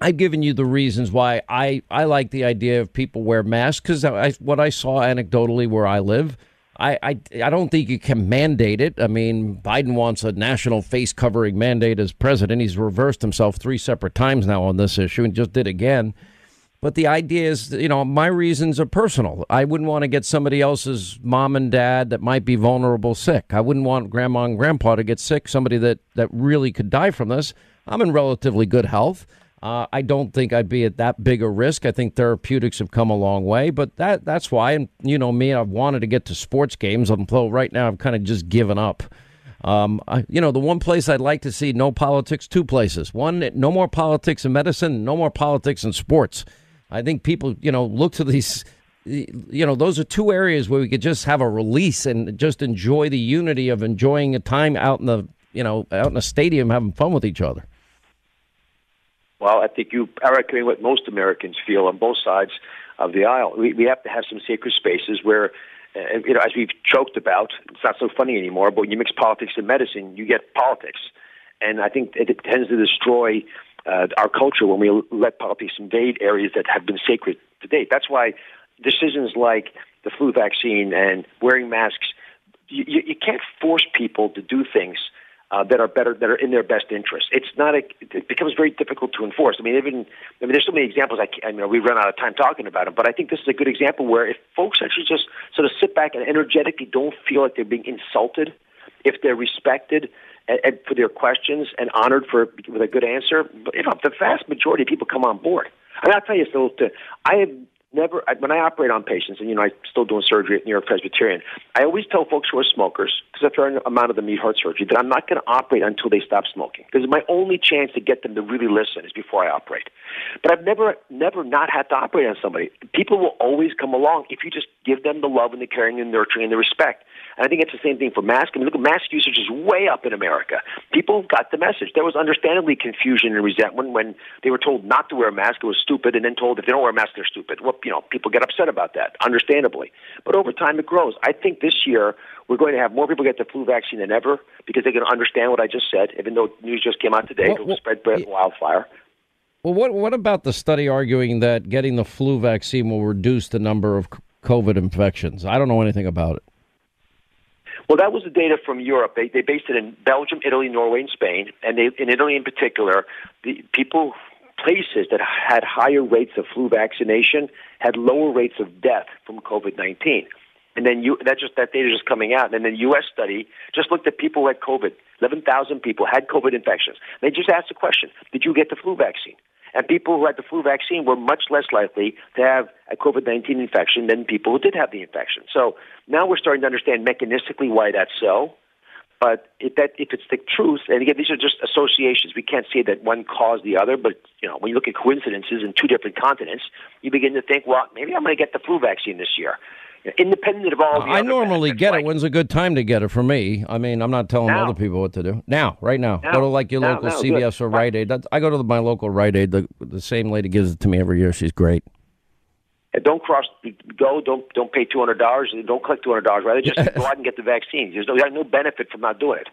Speaker 1: I've given you the reasons why I, I like the idea of people wear masks because I, what I saw anecdotally where I live, I, I, I don't think you can mandate it. I mean, Biden wants a national face covering mandate as president. He's reversed himself three separate times now on this issue and just did again. But the idea is, you know, my reasons are personal. I wouldn't want to get somebody else's mom and dad that might be vulnerable sick. I wouldn't want grandma and grandpa to get sick, somebody that, that really could die from this. I'm in relatively good health. Uh, I don't think I'd be at that big a risk. I think therapeutics have come a long way, but that that's why. And you know me, I've wanted to get to sports games, although right now I've kind of just given up. Um, I, you know, the one place I'd like to see no politics, two places. One, no more politics in medicine, no more politics in sports. I think people, you know, look to these. You know, those are two areas where we could just have a release and just enjoy the unity of enjoying a time out in the, you know, out in a stadium having fun with each other.
Speaker 8: Well, I think you are echoing what most Americans feel on both sides of the aisle. We, we have to have some sacred spaces where, uh, you know, as we've joked about, it's not so funny anymore. But when you mix politics and medicine, you get politics, and I think it tends to destroy uh, our culture when we let politics invade areas that have been sacred to date. That's why decisions like the flu vaccine and wearing masks, you, you can't force people to do things uh, that are better, that are in their best interest. It's not a, it becomes very difficult to enforce. I mean, even, I mean, there's so many examples. I, I mean, we run out of time talking about them, but I think this is a good example where if folks actually just sort of sit back and energetically don't feel like they're being insulted, if they're respected, and, and for their questions and honored for with a good answer. But you know, the vast majority of people come on board. I mean, I'll tell you, so to, I have never when I operate on patients, and you know, I'm still doing surgery at New York Presbyterian. I always tell folks who are smokers, because a fair amount of them need heart surgery, that I'm not going to operate until they stop smoking. Because my only chance to get them to really listen is before I operate. But I've never, never not had to operate on somebody. People will always come along if you just give them the love and the caring and nurturing and the respect. And I think it's the same thing for mask. I mean, look mask usage is way up in America. People got the message. There was understandably confusion and resentment when they were told not to wear a mask. It was stupid, and then told if they don't wear a mask, they're stupid. Well, you know, people get upset about that, understandably. But over time, it grows. I think this year we're going to have more people get the flu vaccine than ever because they're going to understand what I just said. Even though news just came out today, well, it'll spread like wildfire.
Speaker 1: Well, what what about the study arguing that getting the flu vaccine will reduce the number of COVID infections. I don't know anything about it.
Speaker 8: Well, that was the data from Europe. They they based it in Belgium, Italy, Norway, and Spain. And they, in Italy, in particular, the people places that had higher rates of flu vaccination had lower rates of death from COVID nineteen. And then you, that just that data just coming out. And then the U.S. study just looked at people who had COVID. Eleven thousand people had COVID infections. They just asked the question: Did you get the flu vaccine? And people who had the flu vaccine were much less likely to have a COVID 19 infection than people who did have the infection. So now we're starting to understand mechanistically why that's so. But if that if it's the truth, and again, these are just associations. We can't say that one caused the other. But you know, when you look at coincidences in two different continents, you begin to think, well, maybe I'm going to get the flu vaccine this year independent of all.
Speaker 1: I normally get it. When's a good time to get it for me? I mean, I'm not telling
Speaker 8: now.
Speaker 1: other people what to do. Now, right now,
Speaker 8: now.
Speaker 1: go to like your
Speaker 8: now,
Speaker 1: local CVS
Speaker 8: good.
Speaker 1: or Rite Aid. I go to my local Rite Aid. The, the same lady gives it to me every year. She's great.
Speaker 8: And don't cross. Go. Don't don't pay two hundred dollars. Don't collect two hundred dollars. Rather, just go out and get the vaccine. There's no, there's no benefit from not doing it.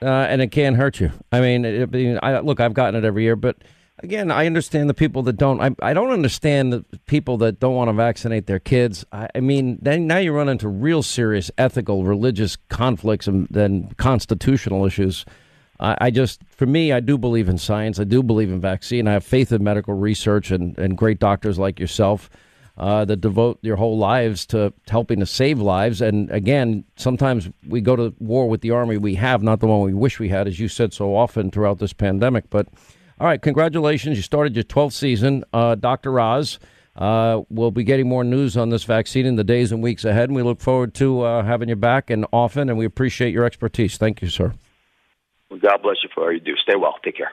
Speaker 1: Uh, and it can't hurt you. I mean, it, I, look, I've gotten it every year, but again, I understand the people that don't. I, I don't understand the people that don't want to vaccinate their kids. I, I mean, then now you run into real serious ethical, religious conflicts and then constitutional issues. I, I just, for me, I do believe in science. I do believe in vaccine. I have faith in medical research and, and great doctors like yourself. Uh, that devote your whole lives to helping to save lives. And again, sometimes we go to war with the army we have, not the one we wish we had, as you said so often throughout this pandemic. But all right, congratulations. You started your 12th season. Uh, Dr. Oz, uh, we'll be getting more news on this vaccine in the days and weeks ahead, and we look forward to uh, having you back and often, and we appreciate your expertise. Thank you, sir.
Speaker 8: Well, God bless you for all you do. Stay well. Take care.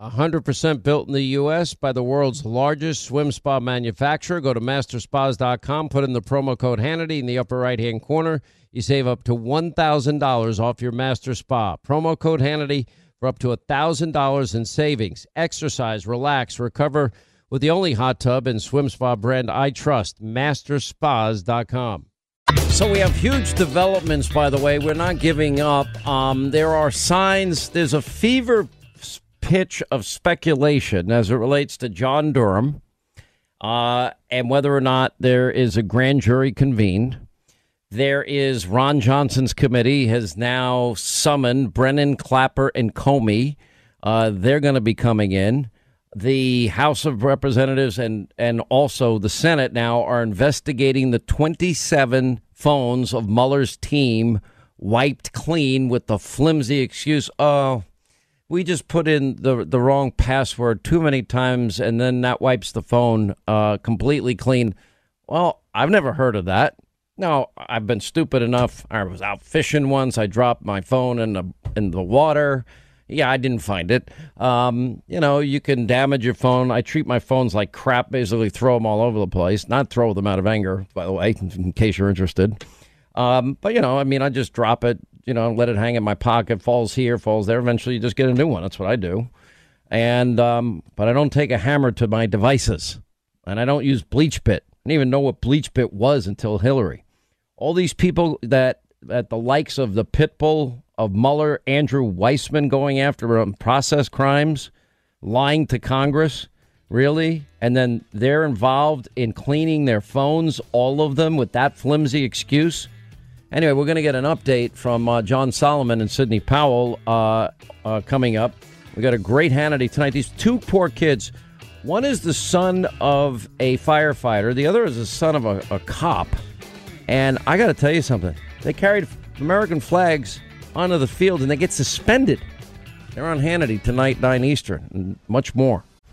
Speaker 1: 100% built in the U.S. by the world's largest swim spa manufacturer. Go to masterspas.com, put in the promo code Hannity in the upper right hand corner. You save up to $1,000 off your master spa. Promo code Hannity for up to $1,000 in savings. Exercise, relax, recover with the only hot tub and swim spa brand I trust, masterspas.com. So we have huge developments, by the way. We're not giving up. Um, there are signs, there's a fever pitch of speculation as it relates to John Durham uh, and whether or not there is a grand jury convened. There is Ron Johnson's committee has now summoned Brennan, Clapper, and Comey. Uh, they're going to be coming in. The House of Representatives and, and also the Senate now are investigating the 27 phones of Mueller's team wiped clean with the flimsy excuse, oh, we just put in the the wrong password too many times, and then that wipes the phone uh, completely clean. Well, I've never heard of that. No, I've been stupid enough. I was out fishing once. I dropped my phone in the in the water. Yeah, I didn't find it. Um, you know, you can damage your phone. I treat my phones like crap. Basically, throw them all over the place. Not throw them out of anger, by the way, in case you're interested. Um, but you know, I mean, I just drop it, you know, let it hang in my pocket, falls here, falls there. Eventually, you just get a new one. That's what I do. And um, but I don't take a hammer to my devices, and I don't use BleachBit. I didn't even know what BleachBit was until Hillary. All these people that at the likes of the Pitbull of Mueller, Andrew Weissmann going after um, process crimes, lying to Congress, really, and then they're involved in cleaning their phones, all of them, with that flimsy excuse. Anyway, we're going to get an update from uh, John Solomon and Sidney Powell uh, uh, coming up. We got a great Hannity tonight. These two poor kids. One is the son of a firefighter. The other is the son of a, a cop. And I got to tell you something. They carried American flags onto the field and they get suspended. They're on Hannity tonight, 9 Eastern, and much more.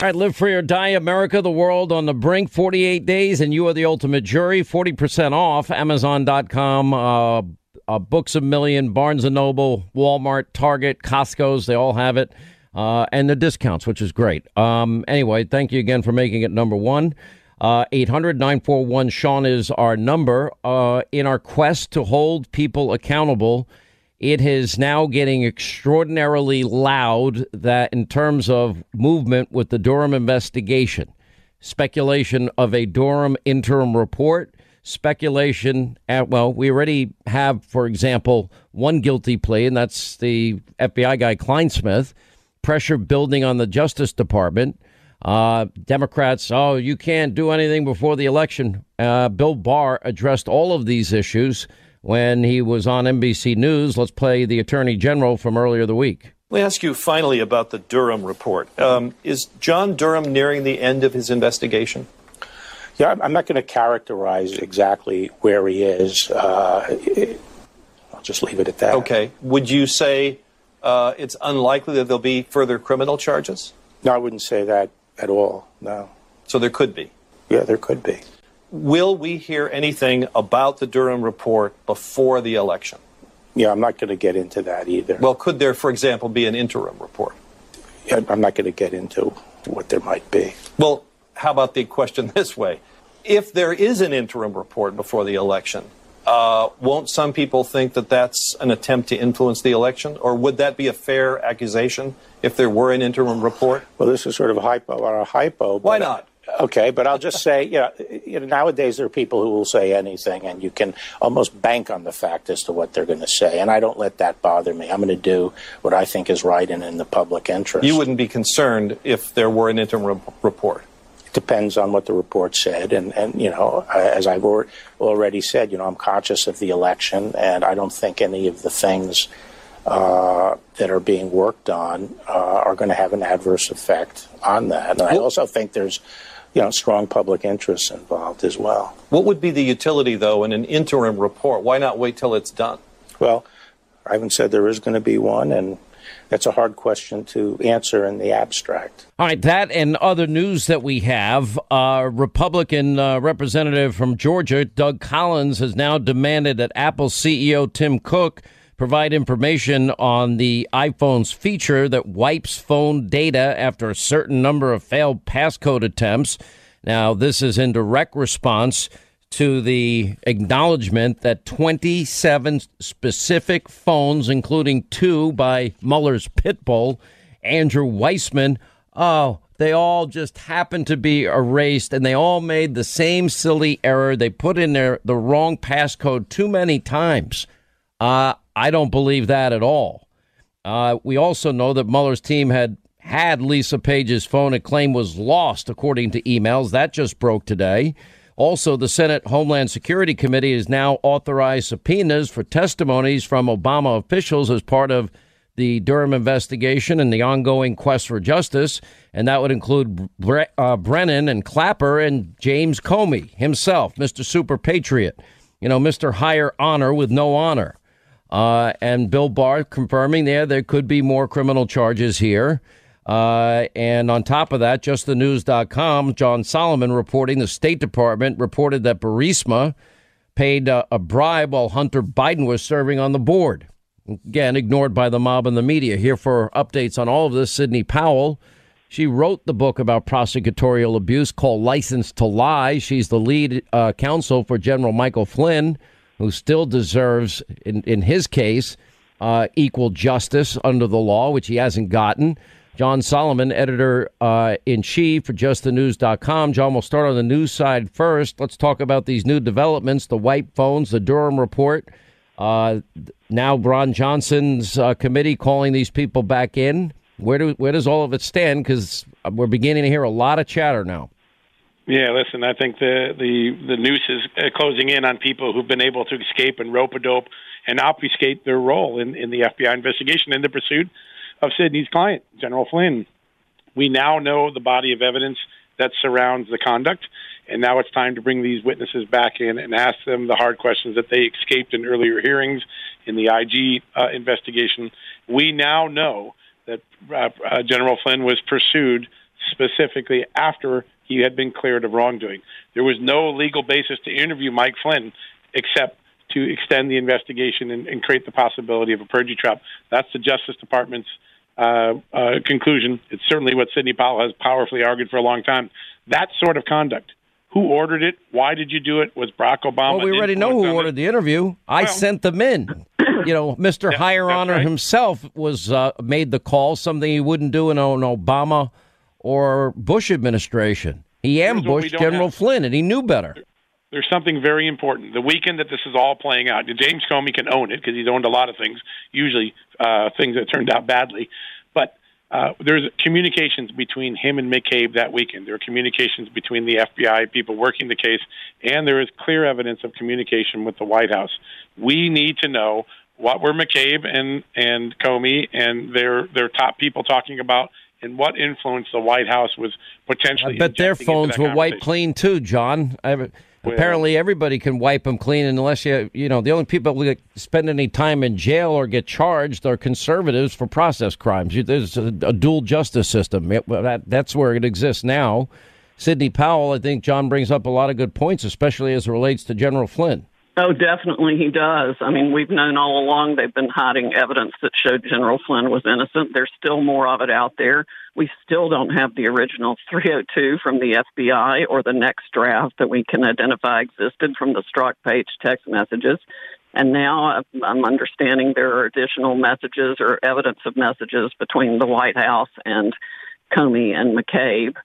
Speaker 1: All right, live free or die, America, the world on the brink. 48 days, and you are the ultimate jury. 40% off. Amazon.com, uh, uh, Books a Million, Barnes & Noble, Walmart, Target, Costco's. They all have it. Uh, and the discounts, which is great. Um, anyway, thank you again for making it number one. Uh, 800 941 Sean is our number. Uh, in our quest to hold people accountable, it is now getting extraordinarily loud that in terms of movement with the Durham investigation, speculation of a Durham interim report, speculation at, well, we already have, for example, one guilty plea, and that's the FBI guy Clinesmith. pressure building on the Justice Department. Uh, Democrats, oh, you can't do anything before the election. Uh, Bill Barr addressed all of these issues when he was on NBC News. Let's play the Attorney General from earlier the week.
Speaker 9: Let me ask you finally about the Durham report. Um, is John Durham nearing the end of his investigation?
Speaker 10: Yeah, I'm not going to characterize exactly where he is. Uh, I'll just leave it at that.
Speaker 9: Okay. Would you say uh, it's unlikely that there'll be further criminal charges?
Speaker 10: No, I wouldn't say that at all. No.
Speaker 9: So there could be?
Speaker 10: Yeah, there could be.
Speaker 9: Will we hear anything about the Durham report before the election?
Speaker 10: Yeah, I'm not going to get into that either.
Speaker 9: Well, could there, for example, be an interim report?
Speaker 10: I'm not going to get into what there might be.
Speaker 9: Well, how about the question this way? If there is an interim report before the election, uh, won't some people think that that's an attempt to influence the election? Or would that be a fair accusation if there were an interim report?
Speaker 10: Well, this is sort of a hypo on a hypo.
Speaker 9: Why not?
Speaker 10: Okay, but I'll just say, you know, you know, nowadays there are people who will say anything, and you can almost bank on the fact as to what they're going to say. And I don't let that bother me. I'm going to do what I think is right and in the public interest.
Speaker 9: You wouldn't be concerned if there were an interim report.
Speaker 10: It depends on what the report said, and and you know, as I've already said, you know, I'm conscious of the election, and I don't think any of the things. Uh, that are being worked on uh, are going to have an adverse effect on that. And I also think there's you know, strong public interests involved as well.
Speaker 9: What would be the utility, though, in an interim report? Why not wait till it's done?
Speaker 10: Well, I haven't said there is going to be one, and that's a hard question to answer in the abstract.
Speaker 1: All right, that and other news that we have. Uh, Republican uh, representative from Georgia, Doug Collins, has now demanded that Apple CEO Tim Cook provide information on the iPhone's feature that wipes phone data after a certain number of failed passcode attempts. Now, this is in direct response to the acknowledgement that 27 specific phones, including two by Mueller's pit bull, Andrew Weissmann, oh, they all just happened to be erased and they all made the same silly error. They put in there the wrong passcode too many times. Uh, I don't believe that at all. Uh, we also know that Mueller's team had had Lisa Page's phone and claim was lost, according to emails. That just broke today. Also, the Senate Homeland Security Committee has now authorized subpoenas for testimonies from Obama officials as part of the Durham investigation and the ongoing quest for justice. And that would include Bre- uh, Brennan and Clapper and James Comey himself, Mr. Super Patriot, you know, Mr. Higher Honor with no honor. Uh, and Bill Barr confirming there there could be more criminal charges here. Uh, and on top of that, justthenews.com, John Solomon reporting the State Department reported that Burisma paid uh, a bribe while Hunter Biden was serving on the board. Again, ignored by the mob and the media. Here for updates on all of this, Sidney Powell. She wrote the book about prosecutorial abuse called License to Lie. She's the lead uh, counsel for General Michael Flynn who still deserves, in, in his case, uh, equal justice under the law, which he hasn't gotten. John Solomon, editor uh, in chief for justthenews.com. John, we'll start on the news side first. Let's talk about these new developments the wipe phones, the Durham report. Uh, now, Ron Johnson's uh, committee calling these people back in. Where do where does all of it stand? Because we're beginning to hear a lot of chatter now.
Speaker 11: Yeah, listen, I think the the the noose is uh, closing in on people who've been able to escape and rope a dope and obfuscate their role in in the FBI investigation in the pursuit of Sidney's client, General Flynn. We now know the body of evidence that surrounds the conduct, and now it's time to bring these witnesses back in and ask them the hard questions that they escaped in earlier hearings in the IG uh, investigation. We now know that uh, uh, General Flynn was pursued specifically after he had been cleared of wrongdoing. There was no legal basis to interview Mike Flynn except to extend the investigation and, and create the possibility of a perjury trap. That's the Justice Department's uh, uh, conclusion. It's certainly what Sidney Powell has powerfully argued for a long time. That sort of conduct. Who ordered it? Why did you do it? Was Barack Obama?
Speaker 1: Well, we already know who ordered the interview. I
Speaker 11: Well-
Speaker 1: sent them in. You know, Mr. Higher Honor himself was uh, made the call, something he wouldn't do in an Obama or Bush administration. He ambushed General
Speaker 11: have.
Speaker 1: Flynn, and he knew better.
Speaker 11: there's something very important. The weekend that this is all playing out, James Comey can own it because he's owned a lot of things, usually uh, things that turned out badly. But uh, there's communications between him and McCabe that weekend. There are communications between the FBI people working the case, and there is clear evidence of communication with the White House. We need to know what were McCabe and and Comey and their their top people talking about, and what influence the White House was potentially.
Speaker 1: I bet their phones were wiped clean too, John. I, apparently, everybody can wipe them clean unless you, you know, the only people that spend any time in jail or get charged are conservatives for process crimes. You- There's a, a dual justice system. It- that, that's where it exists now. Sidney Powell, I think John brings up a lot of good points, especially as it relates to General Flynn.
Speaker 12: Oh, definitely he does. I mean, we've known all along they've been hiding evidence that showed General Flynn was innocent. There's still more of it out there. We still don't have the original 302 from the FBI or the next draft that we can identify existed from the Strzok page text messages. And now I'm understanding there are additional messages or evidence of messages between the White House and Comey and McCabe,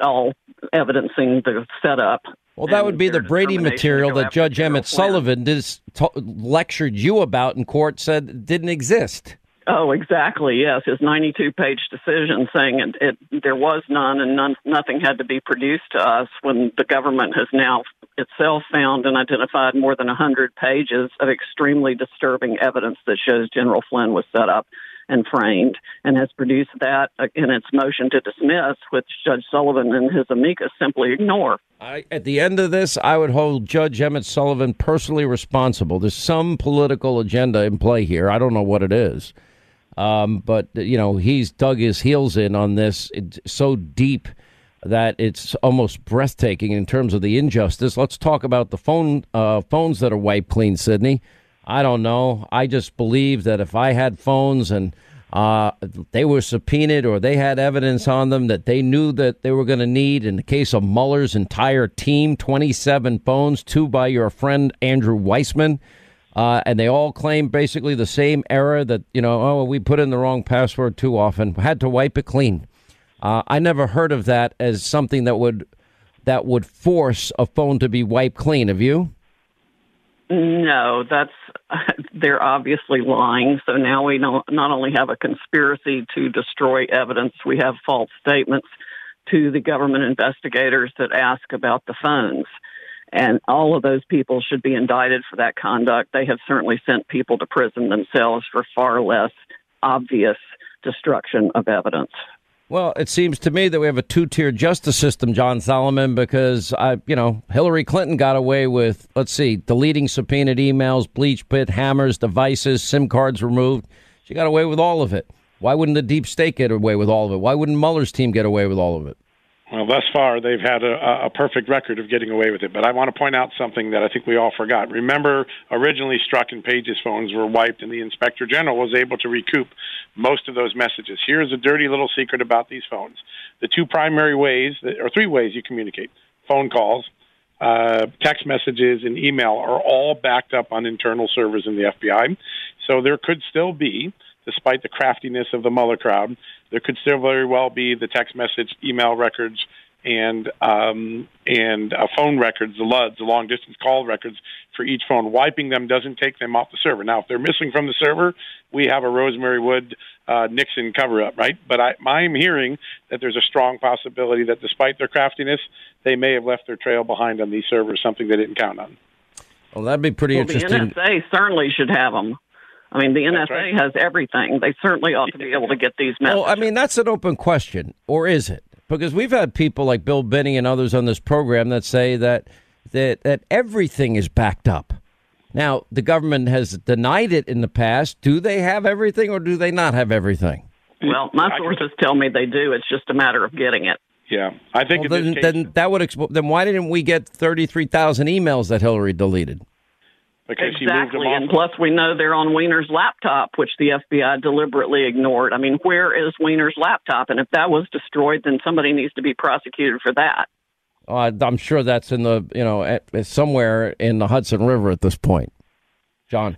Speaker 12: all evidencing the setup
Speaker 1: Well, that would be the Brady material that Judge Emmett Sullivan dis- t- lectured you about in court, said didn't exist.
Speaker 12: Oh, exactly. Yes, his 92-page decision saying it, it there was none and none, nothing had to be produced to us. When the government has now itself found and identified more than 100 pages of extremely disturbing evidence that shows General Flynn was set up and framed, and has produced that in its motion to dismiss, which Judge Sullivan and his amicus simply ignore.
Speaker 1: I, at the end of this, I would hold Judge Emmett Sullivan personally responsible. There's some political agenda in play here. I don't know what it is. Um, but, you know, he's dug his heels in on this it's so deep that it's almost breathtaking in terms of the injustice. Let's talk about the phone uh, phones that are wiped clean, Sidney. I don't know. I just believe that if I had phones and uh, they were subpoenaed or they had evidence on them that they knew that they were going to need, in the case of Mueller's entire team, 27 phones, two by your friend Andrew Weissmann. Uh, and they all claim basically the same error that, you know, oh, we put in the wrong password too often, had to wipe it clean. Uh, I never heard of that as something that would that would force a phone to be wiped clean. Have you?
Speaker 12: No, that's they're obviously lying. So now we not only have a conspiracy to destroy evidence, we have false statements to the government investigators that ask about the phones. And all of those people should be indicted for that conduct. They have certainly sent people to prison themselves for far less obvious destruction of evidence.
Speaker 1: Well, it seems to me that we have a two-tier justice system, John Solomon, because I, you know, Hillary Clinton got away with, let's see, deleting subpoenaed emails, BleachBit, hammers, devices, SIM cards removed. She got away with all of it. Why wouldn't the deep state get away with all of it? Why wouldn't Mueller's team get away with all of it?
Speaker 11: Well, thus far, they've had a, a perfect record of getting away with it. But I want to point out something that I think we all forgot. Remember, originally Strzok and Page's phones were wiped, and the inspector general was able to recoup most of those messages. Here's a dirty little secret about these phones the two primary ways, that, or three ways you communicate phone calls, uh, text messages, and email are all backed up on internal servers in the FBI. So there could still be despite the craftiness of the Mueller crowd. There could still very well be the text message, email records, and um, and uh, phone records, the LUDs, the long distance call records for each phone. Wiping them doesn't take them off the server. Now, if they're missing from the server, we have a Rosemary Wood uh, Nixon cover up, right? But I, I'm hearing that there's a strong possibility that despite their craftiness, they may have left their trail behind on these servers, something they didn't count on.
Speaker 1: Well, that'd be pretty
Speaker 12: well,
Speaker 1: interesting.
Speaker 12: The NSA certainly should have them. I mean, the NSA
Speaker 11: right.
Speaker 12: has everything. They certainly ought to be able to get these messages.
Speaker 1: Well, I mean, that's an open question, or is it? Because we've had people like Bill Binney and others on this program that say that that that everything is backed up. Now, the government has denied it in the past. Do they have everything, or do they not have everything?
Speaker 12: Well, my sources tell me they do. It's just a matter of getting it.
Speaker 11: Yeah, I think
Speaker 1: Well,
Speaker 11: in
Speaker 1: then,
Speaker 11: this case,
Speaker 1: then that would expo- then why didn't we get thirty three thousand emails that Hillary deleted?
Speaker 11: Because she moved them
Speaker 12: Exactly,
Speaker 11: off.
Speaker 12: and plus we know they're on Weiner's laptop, which the FBI deliberately ignored. I mean, where is Weiner's laptop? And if that was destroyed, then somebody needs to be prosecuted for that.
Speaker 1: I, I'm sure that's in the you know at, somewhere in the Hudson River at this point. John.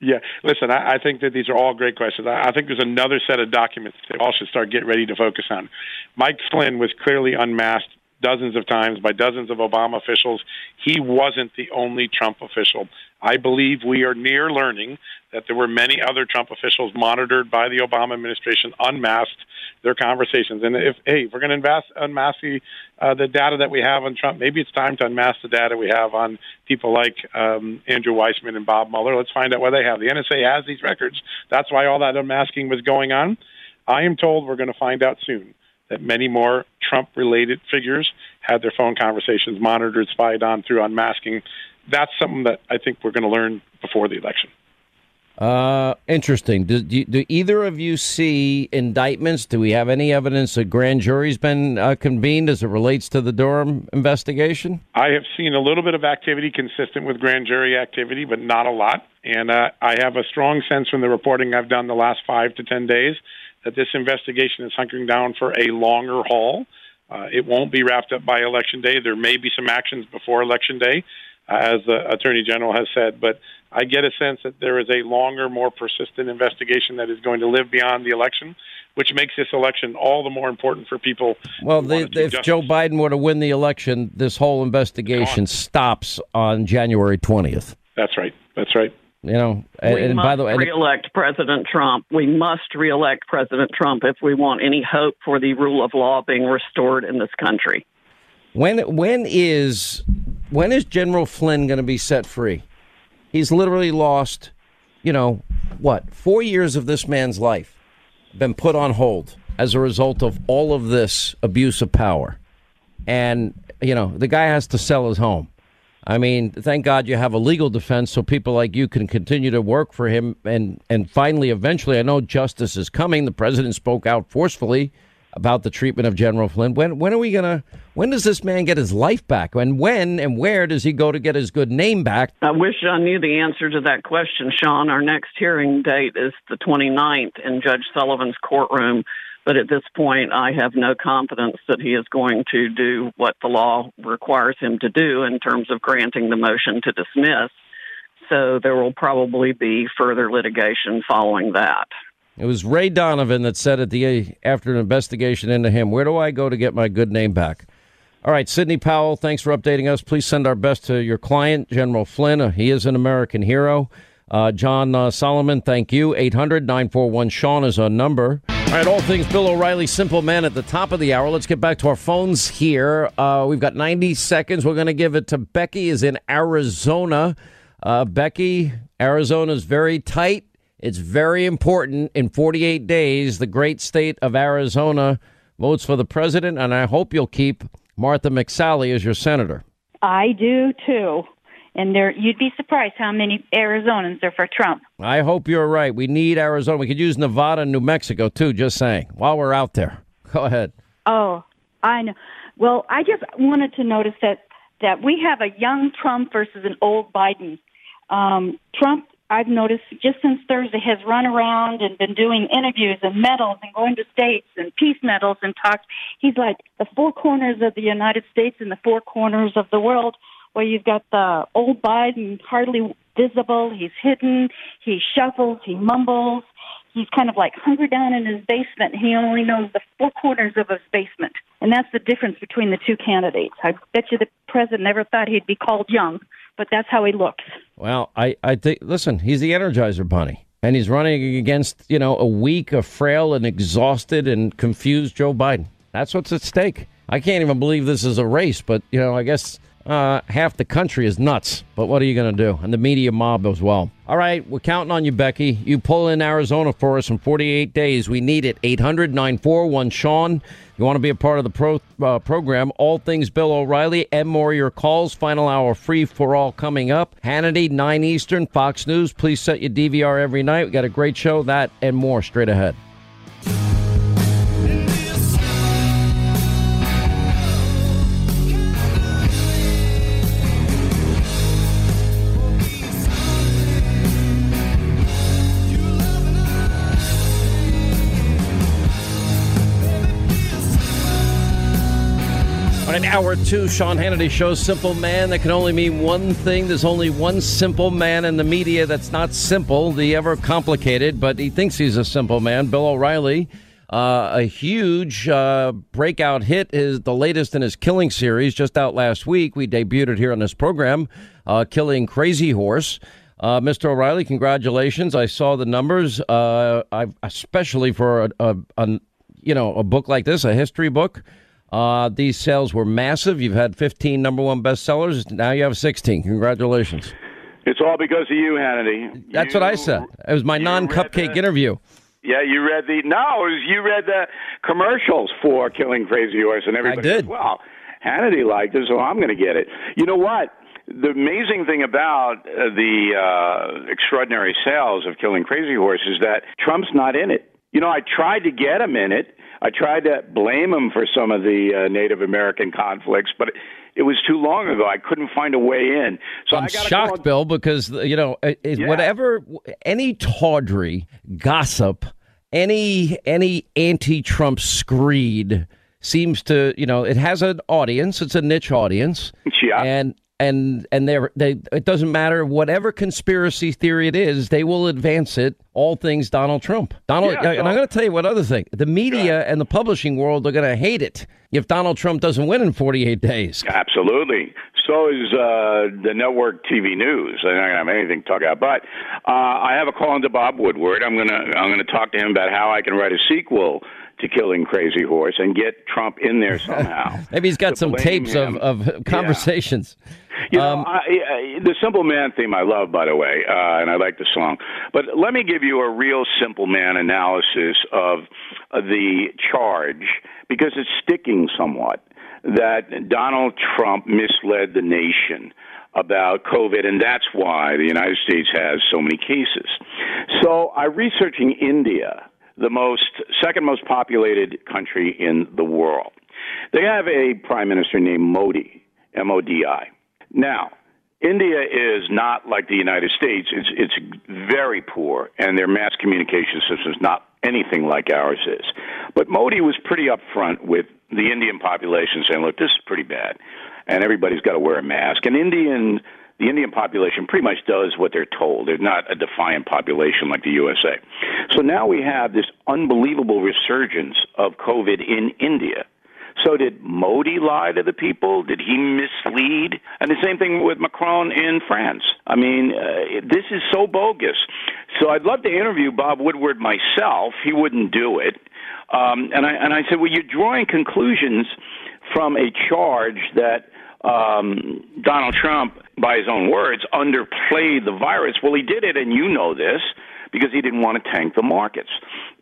Speaker 11: Yeah, listen, I, I think that these are all great questions. I, I think there's another set of documents that all should start getting ready to focus on. Mike Flynn was clearly unmasked dozens of times by dozens of Obama officials. He wasn't the only Trump official. I believe we are near learning that there were many other Trump officials monitored by the Obama administration, unmasked their conversations. And if hey, if we're going to unmask the uh, the data that we have on Trump, maybe it's time to unmask the data we have on people like um, Andrew Weissmann and Bob Mueller. Let's find out what they have. The NSA has these records. That's why all that unmasking was going on. I am told we're going to find out soon that many more Trump related figures had their phone conversations monitored, spied on through unmasking. That's something that I think we're going to learn before the election.
Speaker 1: Uh, interesting. Do, do, do either of you see indictments? Do we have any evidence a grand jury's been uh, convened as it relates to the Durham investigation?
Speaker 11: I have seen a little bit of activity consistent with grand jury activity, but not a lot. And uh, I have a strong sense from the reporting I've done the last five to ten days that this investigation is hunkering down for a longer haul. Uh, it won't be wrapped up by election day. There may be some actions before election day, uh, as the attorney general has said, but I get a sense that there is a longer, more persistent investigation that is going to live beyond the election, which makes this election all the more important for people.
Speaker 1: Well,
Speaker 11: who
Speaker 1: the,
Speaker 11: want to see
Speaker 1: if
Speaker 11: justice.
Speaker 1: Joe Biden were to win the election, this whole investigation stops on January 20th.
Speaker 11: That's right. That's right.
Speaker 1: You know, and,
Speaker 12: we
Speaker 1: and
Speaker 12: must
Speaker 1: by the way,
Speaker 12: reelect President Trump. We must reelect President Trump if we want any hope for the rule of law being restored in this country.
Speaker 1: When when is when is General Flynn going to be set free? He's literally lost, you know, what four years of this man's life been put on hold as a result of all of this abuse of power, and you know the guy has to sell his home. I mean, thank God you have a legal defense so people like you can continue to work for him and and finally eventually I know justice is coming. The president spoke out forcefully about the treatment of General Flynn. When when are we going to when does this man get his life back? And when and where does he go to get his good name back?
Speaker 12: I wish I knew the answer to that question, Sean. Our next hearing date is the 29th in Judge Sullivan's courtroom. But at this point, I have no confidence that he is going to do what the law requires him to do in terms of granting the motion to dismiss. So there will probably be further litigation following that.
Speaker 1: It was Ray Donovan that said at the after an investigation into him, "Where do I go to get my good name back?" All right, Sidney Powell, thanks for updating us. Please send our best to your client, General Flynn. He is an American hero. Uh, John uh, Solomon, thank you. 800 941 Sean is our number. All right, all things Bill O'Reilly, simple man at the top of the hour. Let's get back to our phones here. Uh, we've got 90 seconds. We're going to give it to Becky, is in Arizona. Uh, Becky, Arizona is very tight. It's very important. In 48 days, the great state of Arizona votes for the president, and I hope you'll keep Martha McSally as your senator.
Speaker 13: I do too. And there, you'd be surprised how many Arizonans are for Trump.
Speaker 1: I hope you're right. We need Arizona. We could use Nevada and New Mexico too, just saying, while we're out there. Go ahead.
Speaker 13: Oh, I know. Well, I just wanted to notice that that we have a young Trump versus an old Biden. Um, Trump, I've noticed just since Thursday, has run around and been doing interviews and medals and going to states and peace medals and talks. He's like the four corners of the United States and the four corners of the world, where you've got the old Biden hardly visible. He's hidden. He shuffles. He mumbles. he's kind of like hunkered down in his basement. He only knows the four corners of his basement, and that's the difference between the two candidates. I bet you the president never thought he'd be called young, but that's how he looks.
Speaker 1: Well, I, I think, listen, he's the Energizer Bunny. And he's running against, you know, a weak, a frail, and exhausted and confused Joe Biden. That's what's at stake. I can't even believe this is a race, but, you know, I guess uh, half the country is nuts. But what are you going to do? And the media mob as well. All right, we're counting on you, Becky. You pull in Arizona for us in 48 days. We need it. 800 941 Sean. You want to be a part of the pro, uh, program, all things Bill O'Reilly and more your calls. Final hour free for all coming up. Hannity, 9 Eastern, Fox News. Please set your DVR every night. We got a great show, that and more straight ahead. Right, hour two, Sean Hannity shows Simple Man. That can only mean one thing. There's only one simple man in the media that's not simple, the ever complicated, but he thinks he's a simple man. Bill O'Reilly, uh, a huge uh, breakout hit, is the latest in his killing series, just out last week. We debuted it here on this program, uh, Killing Crazy Horse. Uh, Mr. O'Reilly, congratulations! I saw the numbers, uh, especially for a, a, a you know a book like this, a history book. Uh, these sales were massive. You've had 15 number one bestsellers. Now you have 16. Congratulations.
Speaker 14: It's all because of you, Hannity.
Speaker 1: That's what I said. It was my non cupcake interview.
Speaker 14: Yeah, you read the no, it was, you read the commercials for Killing Crazy Horse, and everybody.
Speaker 1: I did.
Speaker 14: Said, well, Hannity liked it, so I'm going to get it. You know what? The amazing thing about uh, the uh, extraordinary sales of Killing Crazy Horse is that Trump's not in it. You know, I tried to get him in it. I tried to blame him for some of the uh, Native American conflicts, but it was too long ago. I couldn't find a way in. So
Speaker 1: I'm shocked, Bill, because you know,
Speaker 14: Yeah.
Speaker 1: whatever any tawdry gossip, any any anti-Trump screed seems to, you know, it has an audience. It's a niche audience.
Speaker 14: Yeah.
Speaker 1: And and and they're, they it doesn't matter whatever conspiracy theory it is, they will advance it. All things Donald Trump. Donald,
Speaker 14: Yeah,
Speaker 1: and I'm going to tell you one other thing: the media and the publishing world are going to hate it if Donald Trump doesn't win in 48 days.
Speaker 14: Absolutely. So is uh, the network TV news. They're not going to have anything to talk about. But uh, I have a call into Bob Woodward. I'm going to I'm going to talk to him about how I can write a sequel to Killing Crazy Horse and get Trump in there somehow.
Speaker 1: Maybe he's got some tapes of,
Speaker 14: him.
Speaker 1: of conversations.
Speaker 14: You know,
Speaker 1: Um,
Speaker 14: I, I, the Simple Man theme I love, by the way, uh, and I like the song. But let me give you a real Simple Man analysis of uh, the charge because it's sticking somewhat that Donald Trump misled the nation about COVID, and that's why the United States has so many cases. So I'm researching India, the most second most populated country in the world. They have a prime minister named Modi, M O D I. Now, India is not like the United States. It's it's very poor, and their mass communication system is not anything like ours is. But Modi was pretty upfront with the Indian population, saying, "Look, this is pretty bad, and everybody's got to wear a mask." And Indian the Indian population pretty much does what they're told. They're not a defiant population like the USA. So now we have this unbelievable resurgence of COVID in India. So did Modi lie to the people? Did he mislead? And the same thing with Macron in France. I mean, uh, this is so bogus. So I'd love to interview Bob Woodward myself. He wouldn't do it. Um, and I and I said, well, you're drawing conclusions from a charge that um, Donald Trump, by his own words, underplayed the virus. Well, he did it, and you know this because he didn't want to tank the markets.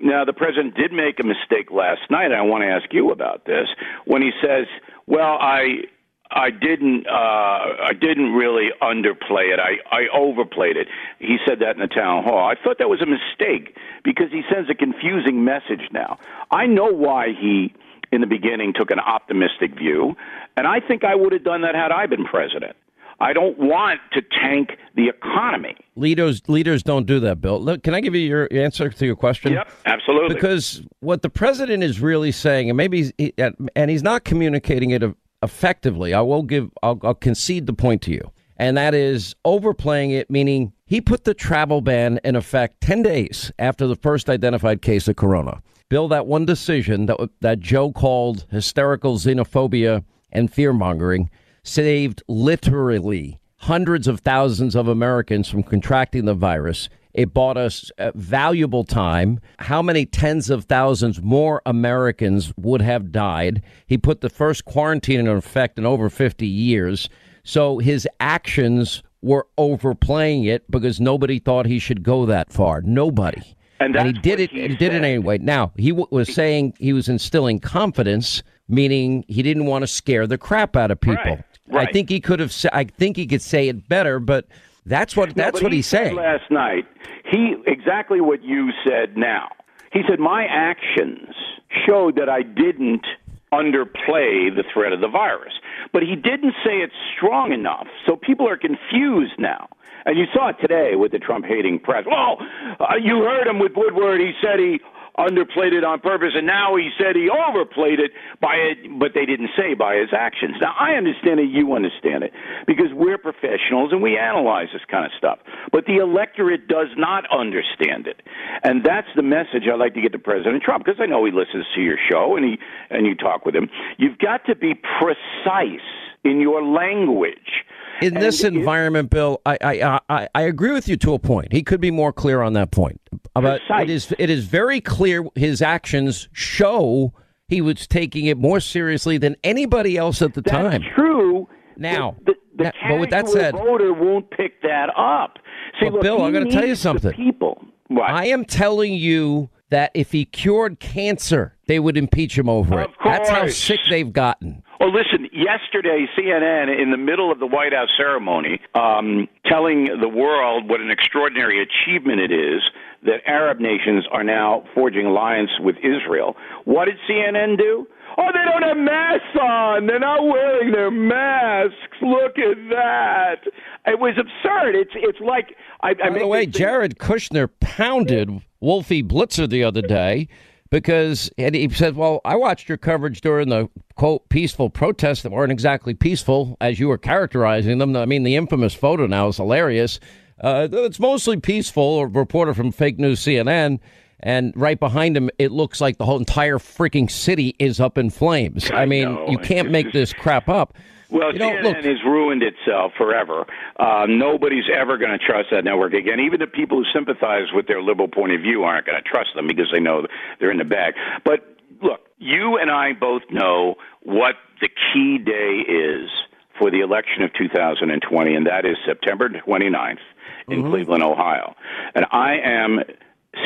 Speaker 14: Now, the president did make a mistake last night, and I want to ask you about this when he says, "Well, I." I didn't. Uh, I didn't really underplay it. I, I overplayed it. He said that in the town hall. I thought that was a mistake because he sends a confusing message now. I know why he, in the beginning, took an optimistic view, and I think I would have done that had I been president. I don't want to tank the economy.
Speaker 1: Leaders leaders don't do that, Bill. Look, can I give you your answer to your question?
Speaker 14: Yep, absolutely.
Speaker 1: Because what the president is really saying, and maybe, he's, and he's not communicating it effectively. I will give. I'll, I'll concede the point to you. and that is overplaying it, meaning he put the travel ban in effect 10 days after the first identified case of corona. Bill, that one decision that, that Joe called hysterical xenophobia and fear mongering saved literally hundreds of thousands of Americans from contracting the virus. It bought us valuable time. How many tens of thousands more Americans would have died? He put the first quarantine in effect in over 50 years. So his actions were overplaying it because nobody thought he should go that far. Nobody.
Speaker 14: And,
Speaker 1: he did it. He did it anyway. Now he w- was saying he was instilling confidence, meaning he didn't want to scare the crap out of people.
Speaker 14: Right, right.
Speaker 1: I think he could have. I think he could say it better, but that's what that's what
Speaker 14: he
Speaker 1: he's
Speaker 14: said
Speaker 1: saying.
Speaker 14: last night. He exactly what you said now. He said my actions showed that I didn't underplay the threat of the virus, but he didn't say it strong enough. So people are confused now. And you saw it today with the Trump hating press. Well, uh, you heard him with Woodward. He said he underplayed it on purpose, and now he said he overplayed it by it, but they didn't say by his actions. Now I understand it, you understand it, because we're professionals and we analyze this kind of stuff. But the electorate does not understand it, and that's the message I like to get to President Trump because I know he listens to your show and he and you talk with him. You've got to be precise in your language.
Speaker 1: In this environment, Bill, I, I I I agree with you to a point. He could be more clear on that point. But it is it is very clear his actions show he was taking it more seriously than anybody else at the time.
Speaker 14: True.
Speaker 1: Now,
Speaker 14: the, the
Speaker 1: now- but with that said,
Speaker 14: voter won't pick that up. See, look,
Speaker 1: Bill, I'm going to tell you something.
Speaker 14: people.
Speaker 1: I am telling you that if he cured cancer, they would impeach him over it. Course. That's how sick they've gotten.
Speaker 14: Well, listen, yesterday, CNN, in the middle of the White House ceremony, um, telling the world what an extraordinary achievement it is that Arab nations are now forging alliance with Israel. What did CNN do? Oh, they don't have masks on. They're not wearing their masks. Look at that. It was absurd. It's it's like I, I
Speaker 1: By the way, Jared Kushner pounded Wolfie Blitzer the other day because and he said, "Well, I watched your coverage during the quote peaceful protests that weren't exactly peaceful as you were characterizing them. I mean, the infamous photo now is hilarious. Uh, it's mostly peaceful." A reporter from fake news CNN. And right behind him, it looks like the whole entire freaking city is up in flames. I,
Speaker 14: I
Speaker 1: mean,
Speaker 14: know.
Speaker 1: you can't make this crap up.
Speaker 14: Well,
Speaker 1: You know,
Speaker 14: CNN
Speaker 1: look-
Speaker 14: has ruined itself forever. Uh, nobody's ever going to trust that network again. Even the people who sympathize with their liberal point of view aren't going to trust them because they know they're in the bag. But look, you and I both know what the key day is for the election of 2020, and that is September 29th in Cleveland, Ohio. And I am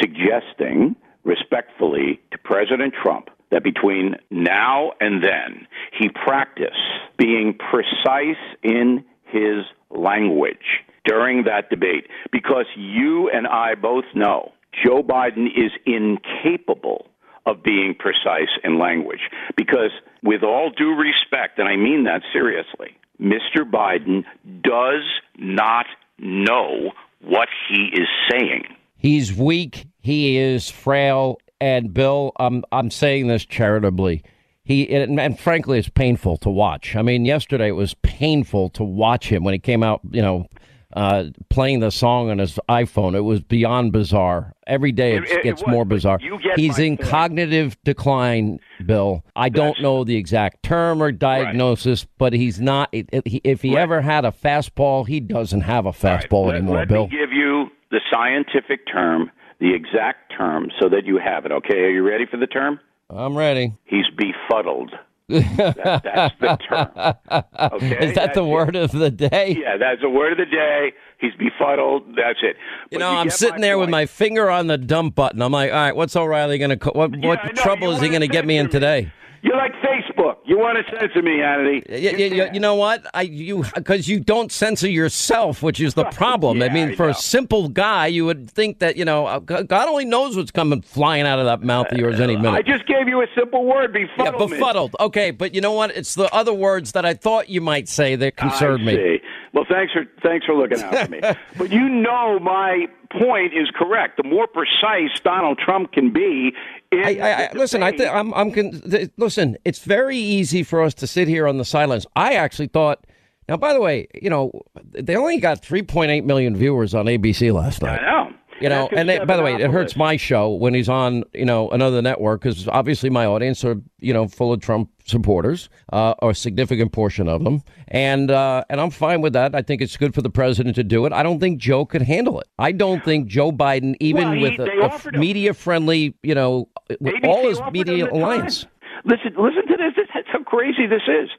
Speaker 14: suggesting respectfully to President Trump that between now and then he practice being precise in his language during that debate because you and I both know Joe Biden is incapable of being precise in language because with all due respect and I mean that seriously Mr. Biden does not know what he is saying
Speaker 1: He's weak. He is frail. And Bill, I'm I'm saying this charitably. He and, and frankly, it's painful to watch. I mean, yesterday it was painful to watch him when he came out. You know, uh, playing the song on his iPhone. It was beyond bizarre. Every day it,
Speaker 14: It- it
Speaker 1: gets
Speaker 14: was,
Speaker 1: more bizarre.
Speaker 14: get
Speaker 1: He's in
Speaker 14: point.
Speaker 1: cognitive decline, Bill. I don't know the exact term or diagnosis, but he's not. It, it- he- if he ever had a fastball, he doesn't have a fastball
Speaker 14: Let-
Speaker 1: anymore,
Speaker 14: let
Speaker 1: Bill.
Speaker 14: me give you the scientific term, the exact term, so that you have it. Okay, are you ready for the term?
Speaker 1: I'm ready.
Speaker 14: He's befuddled. That- that's the term. Okay,
Speaker 1: Is that the
Speaker 14: that's
Speaker 1: word of the day?
Speaker 14: Yeah, that's the word of the day. He's befuddled. That's it.
Speaker 1: You
Speaker 14: But
Speaker 1: know, I'm sitting
Speaker 14: my
Speaker 1: there with my finger on the dump button. I'm like, all right, what's O'Reilly going to? What what
Speaker 14: know,
Speaker 1: trouble is he going to get me in today?
Speaker 14: You're like Facebook. You want to censor me, Hannity?
Speaker 1: You, you, you- you know what? I you because you don't censor yourself, which is the problem. I mean,
Speaker 14: I
Speaker 1: for
Speaker 14: know.
Speaker 1: a simple guy, you would think that you know uh, God only knows what's coming flying out of that mouth of yours any minute.
Speaker 14: I just gave you a simple word,
Speaker 1: yeah, befuddled. Okay, but you know what? It's the other words that I thought you might say that concerned me.
Speaker 14: Well, thanks for thanks for looking out for me. but you know my point is correct. The more precise Donald Trump can be,
Speaker 1: I, I, I, listen, I think I'm. I'm. Con- th- listen, it's very easy for us to sit here on the sidelines. I actually thought. Now, by the way, you know, they only got 3.8 million viewers on ABC last night.
Speaker 14: I know.
Speaker 1: You know, and they, by the way, it hurts my show when he's on, you know, another network because obviously my audience are, you know, full of Trump supporters, uh, or a significant portion of them, and uh, and I'm fine with that. I think it's good for the president to do it. I don't think Joe could handle it. I don't think Joe Biden, even
Speaker 14: Well, he-
Speaker 1: with a, media friendly, you know, with
Speaker 14: ABC
Speaker 1: all his media
Speaker 14: the time.
Speaker 1: alliance.
Speaker 14: Listen, listen to this. That's how crazy this is.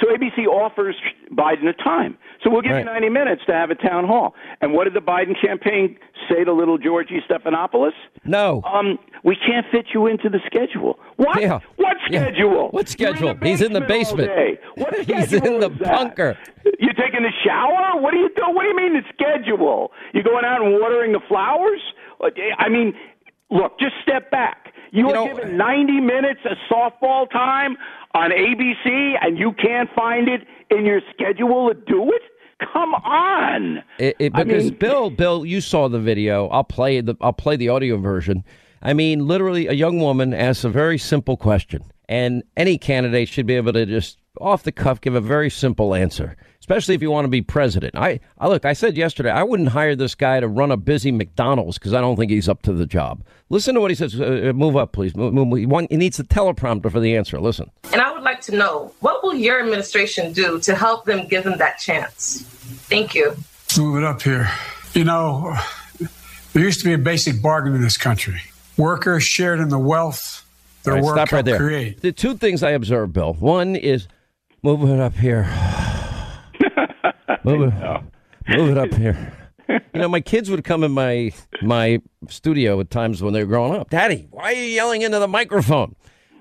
Speaker 14: So ABC offers Biden a time. So we'll give you 90 minutes to have a town hall. And what did the Biden campaign say to little Georgie Stephanopoulos?
Speaker 1: No.
Speaker 14: Um, we can't fit you into the schedule. What?
Speaker 1: Yeah.
Speaker 14: What
Speaker 1: Yeah.
Speaker 14: schedule?
Speaker 1: What schedule? He's in the basement.
Speaker 14: What
Speaker 1: He's in the bunker.
Speaker 14: You taking a shower? What are you doing? What do you mean the schedule? You going out and watering the flowers? I mean, look, just step back. You, are given 90 minutes of softball time on ABC, and you can't find it in your schedule to do it? Come on.
Speaker 1: It, it,
Speaker 14: I
Speaker 1: because
Speaker 14: mean-
Speaker 1: Bill, Bill, you saw the video. I'll play the I'll play the audio version. I mean, literally, a young woman asks a very simple question, and any candidate should be able to just off the cuff give a very simple answer. Especially if you want to be president. I, I look. I said yesterday I wouldn't hire this guy to run a busy McDonald's because I don't think he's up to the job. Listen to what he says. Uh, uh, move up, please. Move, move, he, want, he needs the teleprompter for the answer. Listen.
Speaker 6: And I would like to know what will your administration do to help them give them that chance? Thank you.
Speaker 2: Let's move it up here. You know, there used to be a basic bargain in this country. Workers shared in the wealth their
Speaker 1: All right,
Speaker 2: work
Speaker 1: stop right there.
Speaker 2: create.
Speaker 1: The two things I observe, Bill. One is move it up here. Move it, move it up here. You know, my kids would come in my my studio at times when they were growing up. Daddy, why are you yelling into the microphone?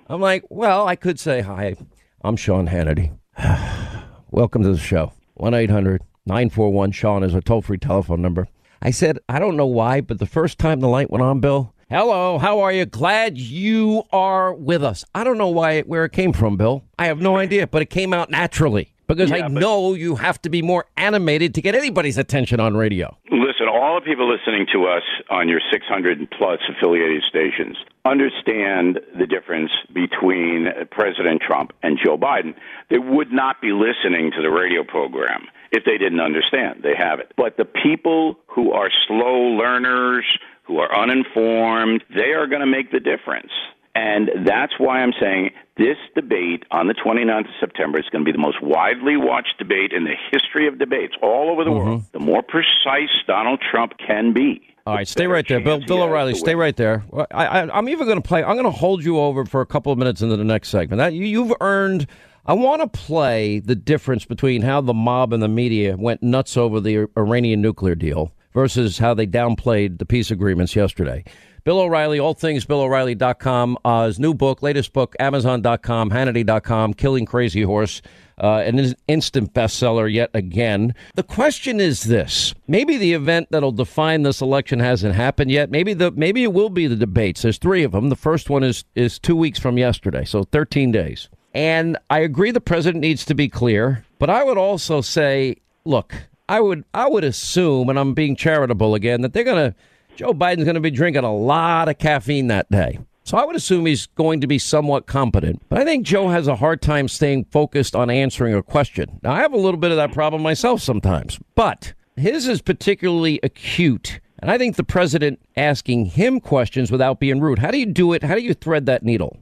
Speaker 1: I'm like, well, I could say hi. I'm Sean Hannity. Welcome to the show. 1 800 941 Sean is a toll free telephone number. I said, I don't know why, but the first time the light went on, Bill, hello, how are you? Glad you are with us. I don't know why where it came from, Bill. I have no idea, but it came out naturally because I
Speaker 14: Yeah, but-
Speaker 1: know you have to be more animated to get anybody's attention on radio.
Speaker 14: Listen, all the people listening to us on your 600 plus affiliated stations understand the difference between President Trump and Joe Biden. They would not be listening to the radio program if they didn't understand. They have it. But the people who are slow learners, who are uninformed, they are going to make the difference. And that's why I'm saying this debate on the 29th of September is going to be the most widely watched debate in the history of debates all over the mm-hmm. world. The more precise Donald Trump can be.
Speaker 1: All right, stay right there, Bill. Bill O'Reilly, stay right there. I, I, I'm even going to play. I'm going to hold you over for a couple of minutes into the next segment. That you, you've earned. I want to play the difference between how the mob and the media went nuts over the Iranian nuclear deal versus how they downplayed the peace agreements yesterday. Bill O'Reilly, all things BillO'Reilly.com. Uh, his new book, latest book, Amazon.com, Hannity.com, Killing Crazy Horse, uh, an instant bestseller yet again. The question is this: Maybe the event that'll define this election hasn't happened yet. Maybe the maybe it will be the debates. There's three of them. The first one is is two weeks from yesterday, so 13 days. And I agree the president needs to be clear, but I would also say, look, I would I would assume, and I'm being charitable again, that they're gonna Joe Biden's gonna be drinking a lot of caffeine that day. So I would assume he's going to be somewhat competent. But I think Joe has a hard time staying focused on answering a question. Now I have a little bit of that problem myself sometimes, but his is particularly acute. And I think the president asking him questions without being rude. How do you do it? How do you thread that needle?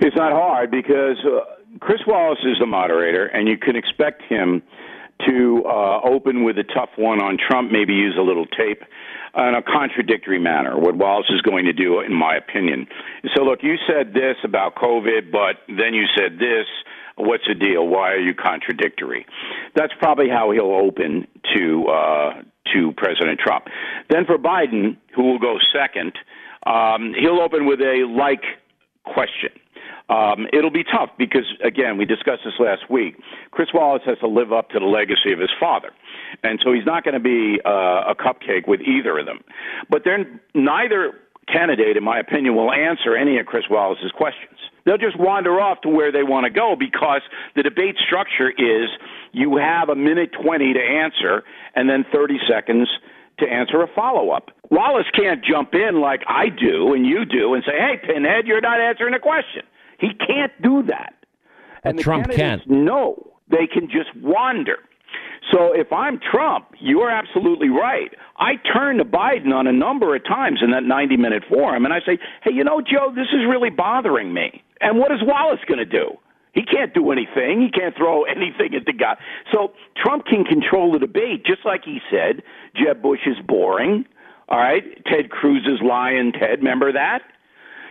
Speaker 14: It's not hard because uh, Chris Wallace is the moderator, and you can expect him to uh, open with a tough one on Trump, maybe use a little tape in a contradictory manner, what Wallace is going to do, in my opinion. So, look, you said this about COVID, but then you said this. What's the deal? Why are you contradictory? That's probably how he'll open to uh, to President Trump. Then for Biden, who will go second, um, he'll open with a like question. Um, it'll be tough because, again, we discussed this last week. Chris Wallace has to live up to the legacy of his father. And so he's not going to be uh, a cupcake with either of them. But then neither candidate, in my opinion, will answer any of Chris Wallace's questions. They'll just wander off to where they want to go because the debate structure is you have a minute 20 to answer and then 30 seconds to answer a follow up. Wallace can't jump in like I do and you do and say, hey, Pinhead, you're not answering a question. He can't do that. And the
Speaker 1: Trump
Speaker 14: candidates
Speaker 1: can.
Speaker 14: know they can just wander. So if I'm Trump, you're absolutely right. I turn to Biden on a number of times in that 90 minute forum and I say, hey, you know, Joe, this is really bothering me. And what is Wallace going to do? He can't do anything. He can't throw anything at the guy. So Trump can control the debate, just like he said. Jeb Bush is boring. All right. Ted Cruz is lying. Ted, remember that?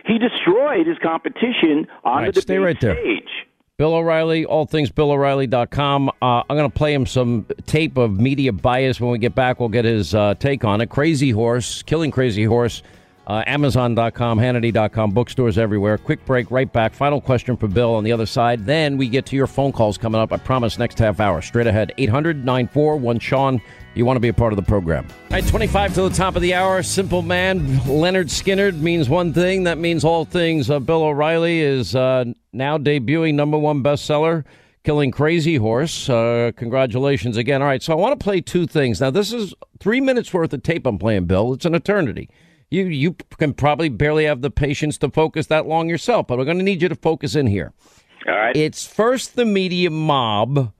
Speaker 14: He destroyed his competition on
Speaker 1: right,
Speaker 14: the debate
Speaker 1: stay right there.
Speaker 14: stage.
Speaker 1: Bill O'Reilly, all things BillO'Reilly.com. Uh, I'm going to play him some tape of media bias when we get back. We'll get his uh, take on it. Crazy Horse, Killing Crazy Horse, uh, Amazon.com, Hannity.com, bookstores everywhere. Quick break, right back. Final question for Bill on the other side. Then we get to your phone calls coming up. I promise next half hour. Straight ahead, 800 941 Sean. You want to be a part of the program. All right, 25 to the top of the hour. Simple man, Lynyrd Skynyrd means one thing. That means all things. Uh, Bill O'Reilly is uh, now debuting number one bestseller, Killing Crazy Horse. Uh, congratulations again. All right, so I want to play two things. Now, this is three minutes worth of tape I'm playing, Bill. It's an eternity. You, you can probably barely have the patience to focus that long yourself, but we're going to need you to focus in here.
Speaker 14: All right.
Speaker 1: It's first the media mob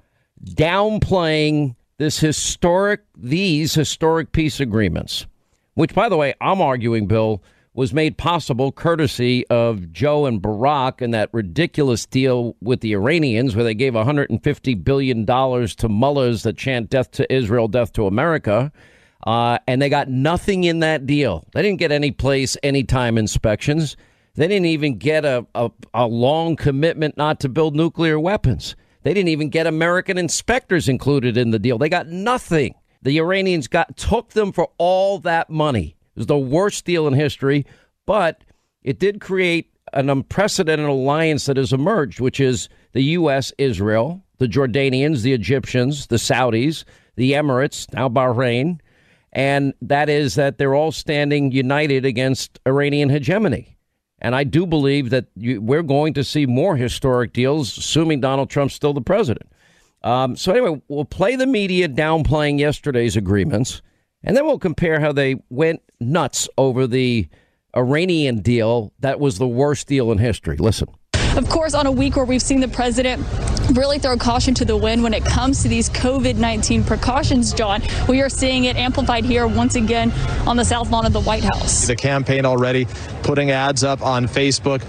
Speaker 1: downplaying this historic, these historic peace agreements, which, by the way, I'm arguing, Bill, was made possible courtesy of Joe and Barack and that ridiculous deal with the Iranians, where they gave 150 billion dollars to mullahs that chant "Death to Israel, Death to America," uh, and they got nothing in that deal. They didn't get any place, any time inspections. They didn't even get a, a, a long commitment not to build nuclear weapons. They didn't even get American inspectors included in the deal. They got nothing. The Iranians got took them for all that money. It was the worst deal in history, but it did create an unprecedented alliance that has emerged, which is the U.S., Israel, the Jordanians, the Egyptians, the Saudis, the Emirates, now Bahrain, and that is that they're all standing united against Iranian hegemony. And I do believe that you, we're going to see more historic deals, assuming Donald Trump's still the president. Um, so, anyway, we'll play the media downplaying yesterday's agreements, and then we'll compare how they went nuts over the Iranian deal that was the worst deal in history. Listen.
Speaker 15: Of course, on a week where we've seen the president really throw caution to the wind when it comes to these COVID 19 precautions, John, we are seeing it amplified here once again on the south lawn of the White House.
Speaker 16: The campaign already putting ads up on Facebook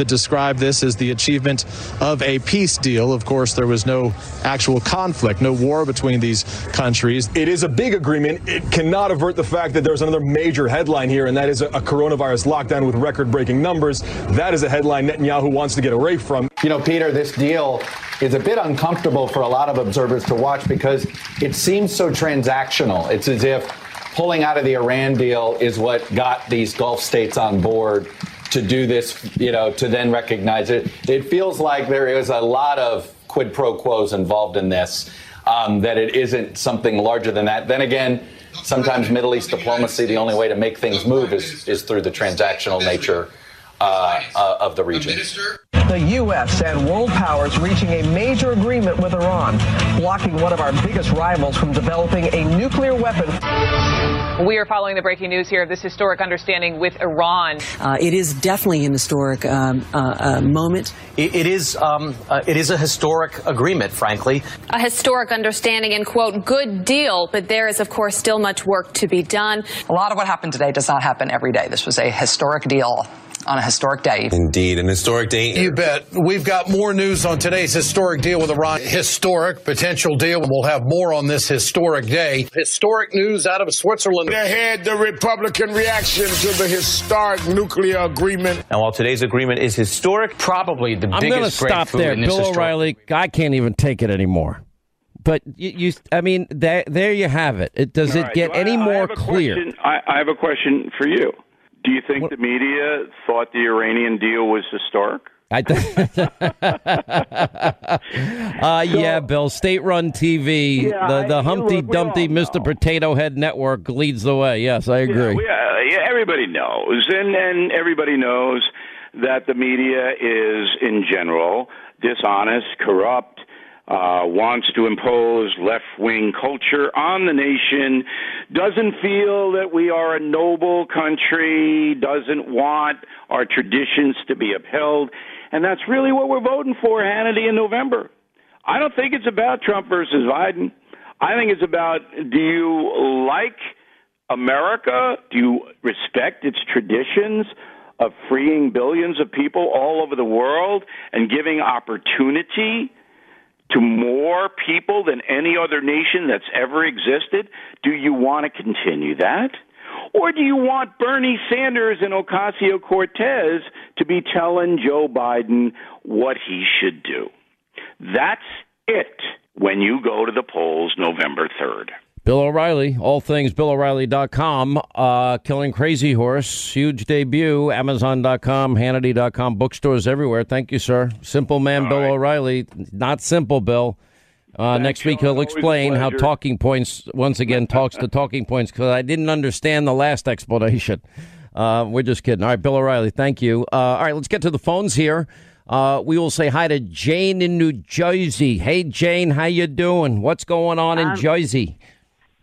Speaker 16: that describe this as the achievement of a peace deal. Of course, there was no actual conflict, no war between these countries.
Speaker 17: It is a big agreement. It cannot avert the fact that there's another major headline here, and that is a, a coronavirus lockdown with record breaking numbers. That is a headline Netanyahu wants to get away from.
Speaker 18: You know, Peter, this deal is a bit uncomfortable for a lot of observers to watch because it seems so transactional. It's as if pulling out of the Iran deal is what got these Gulf states on board to do this, you know, to then recognize it. It feels like there is a lot of quid pro quos involved in this, um, that it isn't something larger than that. Then again, sometimes Middle East diplomacy, the only way to make things move is, is through the transactional nature uh, uh, of the region.
Speaker 19: The U.S. and world powers reaching a major agreement with Iran, blocking one of our biggest rivals from developing a nuclear weapon.
Speaker 20: We are following the breaking news here of this historic understanding with Iran.
Speaker 21: Uh, it is definitely an historic um, uh, uh, moment.
Speaker 22: it, it is um, uh, it is a historic agreement, frankly.
Speaker 23: A historic understanding and quote good deal, but there is of course still much work to be done.
Speaker 24: A lot of what happened today does not happen every day. This was a historic deal on a historic day.
Speaker 25: Indeed, an historic day.
Speaker 26: You bet. We've got more news on today's historic deal with Iran. Historic potential deal. We'll have more on this historic day. Historic news out of Switzerland.
Speaker 27: Ahead, the Republican reaction to the historic nuclear agreement.
Speaker 22: And while today's agreement is historic, probably the biggest.
Speaker 1: I'm going to stop there. Bill O'Reilly, I can't even take it anymore. But you, you I mean, there, there you have it. It does
Speaker 14: All
Speaker 1: it
Speaker 14: right,
Speaker 1: get
Speaker 14: so I-
Speaker 1: any
Speaker 14: I
Speaker 1: more
Speaker 14: have a
Speaker 1: clear?
Speaker 14: I, I have a question for you. Do you think the media thought the Iranian deal was historic?
Speaker 1: I uh, yeah, Bill. State-run TV,
Speaker 14: Yeah,
Speaker 1: the the
Speaker 14: I-
Speaker 1: Humpty
Speaker 14: look,
Speaker 1: Dumpty Mr. Potato Head Network leads the way. Yes, I agree.
Speaker 14: Yeah, we, uh, yeah, everybody knows, and and everybody knows that the media is, in general, dishonest, corrupt, uh, wants to impose left wing culture on the nation, doesn't feel that we are a noble country, doesn't want our traditions to be upheld, and that's really what we're voting for, Hannity, in November. I don't think it's about Trump versus Biden. I think it's about do you like America? Do you respect its traditions of freeing billions of people all over the world and giving opportunity to more people than any other nation that's ever existed? Do you want to continue that? Or do you want Bernie Sanders and Ocasio Cortez to be telling Joe Biden what he should do? That's it when you go to the polls November 3rd.
Speaker 1: Bill O'Reilly, all things BillO'Reilly.com, uh, Killing Crazy Horse, huge debut, Amazon.com, Hannity.com, bookstores everywhere. Thank you, sir. Simple man, Bill O'Reilly. Not simple, Bill. Uh, next week he'll explain how Talking Points once again talks to Talking Points because I didn't understand the last explanation. Uh, we're just kidding. All right, Bill O'Reilly, thank you. Uh, all right, let's get to the phones here. Uh, we will say hi to Jane in New Jersey. Hey, Jane, how you doing? What's going on in Jersey?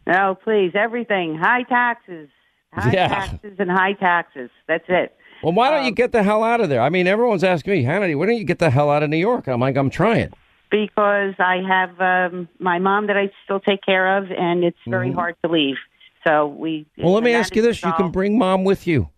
Speaker 28: No, please, everything. High taxes. High
Speaker 1: Yeah.
Speaker 28: taxes and high taxes. That's it.
Speaker 1: Well, why don't you get the hell out of there? I mean, everyone's asking me, Hannity, why don't you get the hell out of New York? I'm like, I'm trying.
Speaker 28: Because I have um, my mom that I still take care of, and it's very
Speaker 1: Mhm.
Speaker 28: hard to leave. So we.
Speaker 1: Well, let me ask you
Speaker 28: is
Speaker 1: this: you can bring mom with you.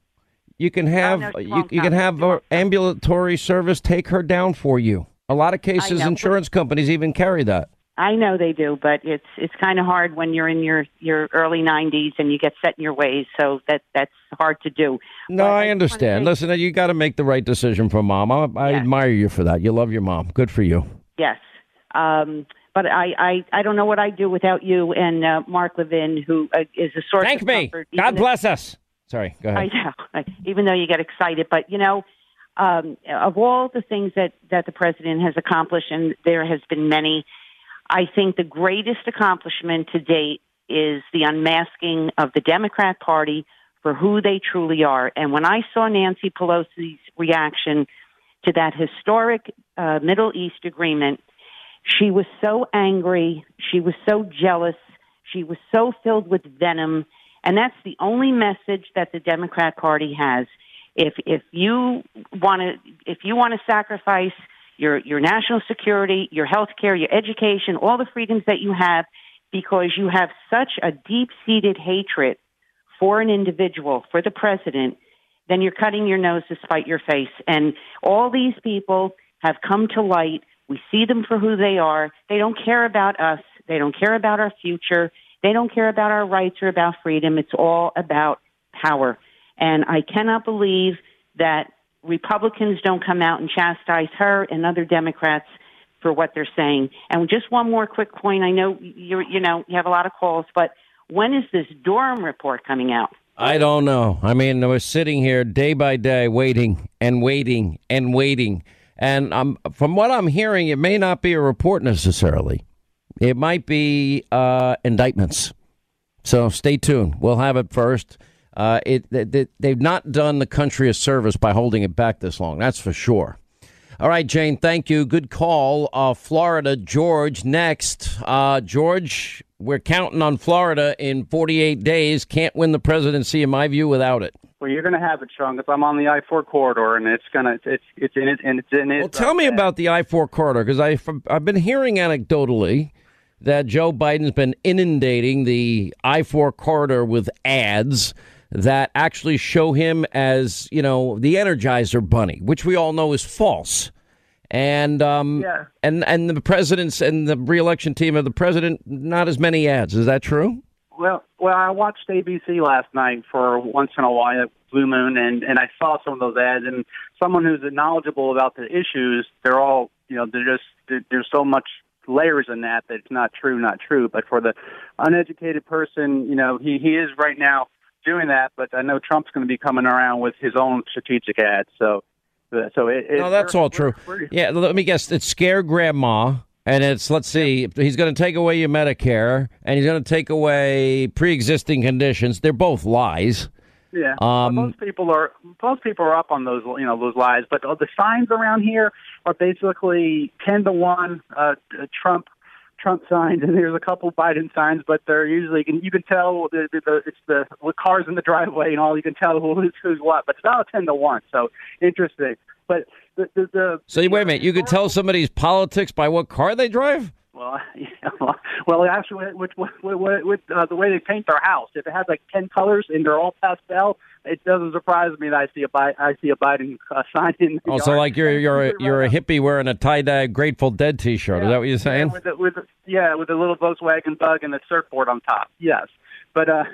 Speaker 1: You can have
Speaker 28: no,
Speaker 1: you, you can have an ambulatory service take her down for you. A lot of cases, insurance companies even carry that.
Speaker 28: I know they do, but it's it's kind of hard when you're in your your early 90s and you get set in your ways. So that that's hard to do.
Speaker 1: No, I understand. Listen, you got to make the right decision for mom. I, I admire you for that. You love your mom. Good for you.
Speaker 28: Yes. Um, but I, I, I don't know what I'd do without you and uh, Mark Levin, who uh, is a source
Speaker 1: Thank
Speaker 28: of
Speaker 1: me.
Speaker 28: comfort.
Speaker 1: God
Speaker 28: even if-
Speaker 1: bless us. Sorry, go
Speaker 28: I
Speaker 1: ahead.
Speaker 28: know, even though you get excited, but you know, um, of all the things that that the president has accomplished, and there has been many, I think the greatest accomplishment to date is the unmasking of the Democrat Party for who they truly are. And when I saw Nancy Pelosi's reaction to that historic uh, Middle East agreement, she was so angry. She was so jealous. She was so filled with venom. And that's the only message that the Democrat Party has. If if you want to if you want to sacrifice your your national security, your health care, your education, all the freedoms that you have because you have such a deep-seated hatred for an individual, for the president, then you're cutting your nose to spite your face. And all these people have come to light. We see them for who they are. They don't care about us. They don't care about our future. They don't care about our rights or about freedom. It's all about power. And I cannot believe that Republicans don't come out and chastise her and other Democrats for what they're saying. And just one more quick point. I know you you know you have a lot of calls, but when is this Durham report coming out?
Speaker 1: I don't know. I mean, we're sitting here day by day, waiting and waiting and waiting. And um, from what I'm hearing, it may not be a report necessarily. It might be uh, indictments. So stay tuned. We'll have it first. Uh, it, they, they've not done the country a service by holding it back this long. That's for sure. All right, Jane, thank you. Good call. Uh, Florida, George, next. Uh, George, we're counting on Florida in 48 days. Can't win the presidency, in my view, without it.
Speaker 29: Well, you're going to have it, Sean, because I'm on the I-4 corridor, and it's going to it's it's in it and it's in it.
Speaker 1: Well, tell me about the I 4 corridor because I I've been hearing anecdotally that Joe Biden's been inundating the I 4 corridor with ads that actually show him as, you know, the Energizer Bunny, which we all know is false. And um,
Speaker 29: Yeah.
Speaker 1: and and the president's and the reelection team of the president, not as many ads. Is that true?
Speaker 29: Well, well, I watched ABC last night for once in a while, Blue Moon, and and I saw some of those ads. And someone who's knowledgeable about the issues, they're all you know, they're just there- there's so much layers in that that it's not true, not true. But for the uneducated person, you know, he he is right now doing that. But I know Trump's going to be coming around with his own strategic ads. So, so it, it
Speaker 1: No, that's all true. Yeah, let me guess. It's scare grandma, and it's let's see. He's going to take away your Medicare, and he's going to take away pre-existing conditions. They're both lies.
Speaker 29: Yeah,
Speaker 1: Um,
Speaker 29: well, most people are most people are up on those you know those lies, but the signs around here are basically ten to one uh, Trump Trump signs, and there's a couple Biden signs, but they're usually you can tell the, the, the, it's the with cars in the driveway and all. You can tell who's who's what, but it's about ten to one. So interesting. But the, the, the
Speaker 1: So wait a minute, you could tell somebody's politics by what car they drive?
Speaker 29: Well, yeah, well, well, actually, with with, with, with uh, the way they paint their house, if it has like ten colors and they're all pastel, it doesn't surprise me that I see a Bi- I see a Biden uh, sign in. The
Speaker 1: Also,
Speaker 29: yard.
Speaker 1: like you're you're a, you're a hippie wearing a tie dye Grateful Dead T-shirt. Is that what you're
Speaker 29: Yeah,
Speaker 1: saying?
Speaker 29: with the, with the, yeah, with a little Volkswagen Bug and the surfboard on top. Yes, but uh,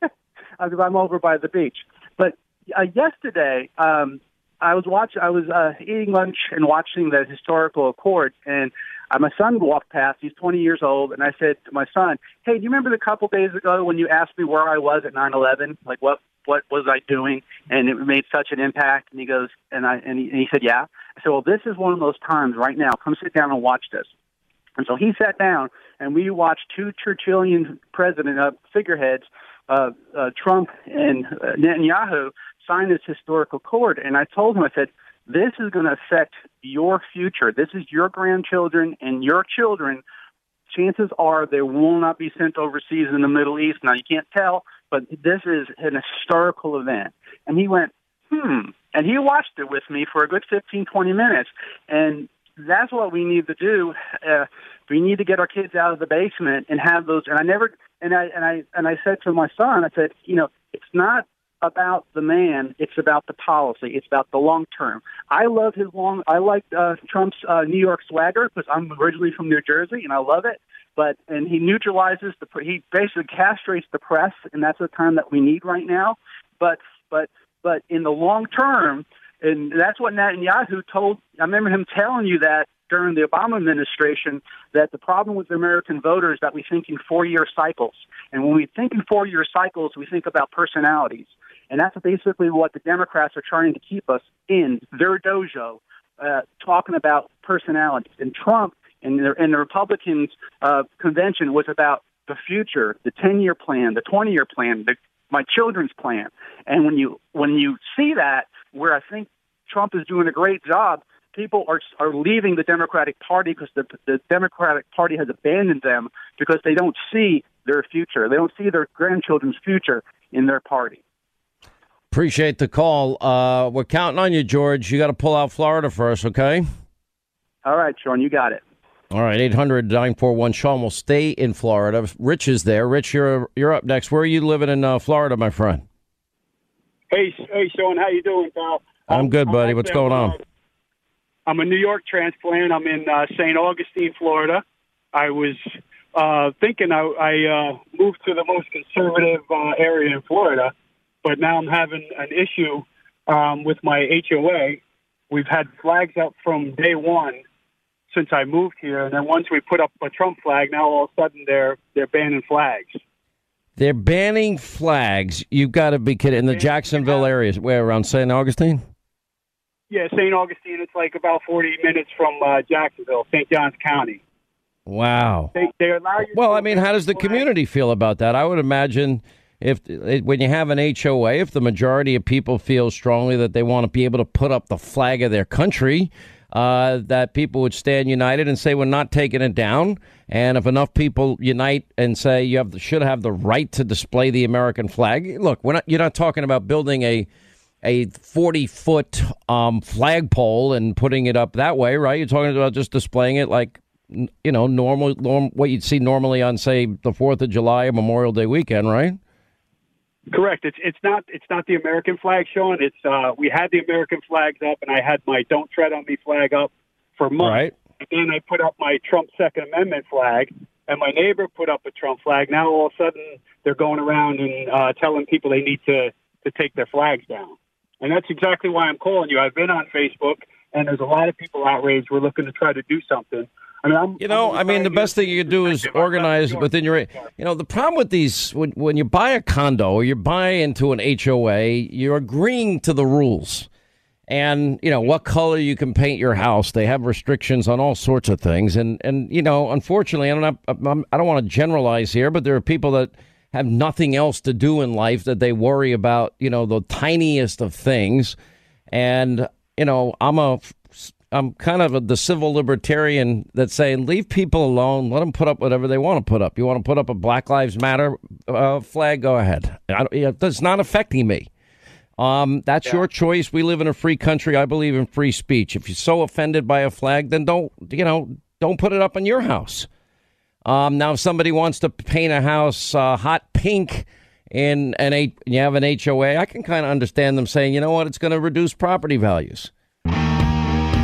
Speaker 29: I'm over by the beach. But uh, yesterday, um, I was watching. I was uh, eating lunch and watching the historical accord, and uh, my son walked past. He's 20 years old, and I said to my son, "Hey, do you remember the couple days ago when you asked me where I was at 9/11? Like what what was I doing? And it made such an impact." And he goes, and I and he, and he said, "Yeah." I said, "Well, this is one of those times right now. Come sit down and watch this." And so he sat down, and we watched two Churchillian president uh, figureheads, uh, uh, Trump and uh, Netanyahu, sign this historical accord. And I told him, I said, this is going to affect your future. This is your grandchildren and your children. Chances are they will not be sent overseas in the Middle East. Now, you can't tell, but this is an historical event. And he went, hmm. And he watched it with me for a good 15, 20 minutes. And that's what we need to do. Uh, we need to get our kids out of the basement and have those. And I never, and I, and I, and I said to my son, I said, you know, it's not about the man. It's about the policy. It's about the long term. I love his long. I like uh, Trump's uh, New York swagger because I'm originally from New Jersey and I love it. But and he neutralizes the. He basically castrates the press, and that's the time that we need right now. But but but in the long term, and that's what Netanyahu told. I remember him telling you that during the Obama administration that the problem with the American voters that we think in four-year cycles, and when we think in four-year cycles, we think about personalities, and that's basically what the Democrats are trying to keep us in their dojo, uh, talking about personalities. And Trump and the, and the Republicans' uh, convention was about the future, the ten-year plan, the twenty-year plan, the my children's plan. And when you when you see that, where I think Trump is doing a great job, people are are leaving the Democratic Party because the the Democratic Party has abandoned them because they don't see their future. They don't see their grandchildren's future in their party.
Speaker 1: Appreciate the call. Uh, we're counting on you, George. You got to pull out Florida for us, okay?
Speaker 29: All right, Sean, you got it.
Speaker 1: All right, 800 941 Sean will stay in Florida. Rich is there. Rich, you're you're up next. Where are you living in uh, Florida, my friend?
Speaker 30: Hey, hey, Sean, how you doing, pal?
Speaker 1: I'm good, buddy. What's going on?
Speaker 30: I'm a New York transplant. I'm in uh, St. Augustine, Florida. I was uh, thinking I, I uh, moved to the most conservative uh, area in Florida, but now I'm having an issue um, with my HOA. We've had flags up from day one since I moved here, and then once we put up a Trump flag, now all of a sudden they're they're banning flags.
Speaker 1: They're banning flags. You've got to be kidding. In the Jacksonville area, where around St. Augustine?
Speaker 30: Yeah, St. Augustine. It's like about 40 minutes from uh, Jacksonville, St. Johns County.
Speaker 1: Wow.
Speaker 30: They, they allow you.
Speaker 1: Well, I mean, how does the community feel about that? I would imagine if when you have an HOA, if the majority of people feel strongly that they want to be able to put up the flag of their country, uh, that people would stand united and say we're not taking it down. And if enough people unite and say you have should have the right to display the American flag, look, we're not. You're not talking about building a a 40 foot um, flagpole and putting it up that way, right? You're talking about just displaying it like you know normal, norm, what you'd see normally on say the Fourth of July or Memorial Day weekend, right?
Speaker 30: Correct. It's it's not it's not the American flag, Sean. It's uh, we had the American flags up, and I had my "Don't Tread on Me" flag up for months.
Speaker 1: Right.
Speaker 30: And then I put up my Trump Second Amendment flag, and my neighbor put up a Trump flag. Now all of a sudden they're going around and uh, telling people they need to to take their flags down. And that's exactly why I'm calling you. I've been on Facebook, and there's a lot of people outraged. We're looking to try to do something. I mean, I'm,
Speaker 1: You know, I mean, the best thing you can do is organize within your. You know, the problem with these when when you buy a condo or you buy into an HOA, you're agreeing to the rules, and you know what color you can paint your house. They have restrictions on all sorts of things, and and you know, unfortunately, I don't I'm, I don't want to generalize here, but there are people that have nothing else to do in life that they worry about. You know, the tiniest of things, and you know, I'm a I'm kind of a, the civil libertarian that's saying leave people alone, let them put up whatever they want to put up. You want to put up a Black Lives Matter uh, flag, go ahead. It's not affecting me. Um, that's
Speaker 29: Yeah.
Speaker 1: your choice. We live in a free country. I believe in free speech. If you're so offended by a flag, then don't you know? Don't put it up in your house. Um, now, if somebody wants to paint a house uh, hot pink in an H- you have an HOA, I can kind of understand them saying, you know what, it's going to reduce property values.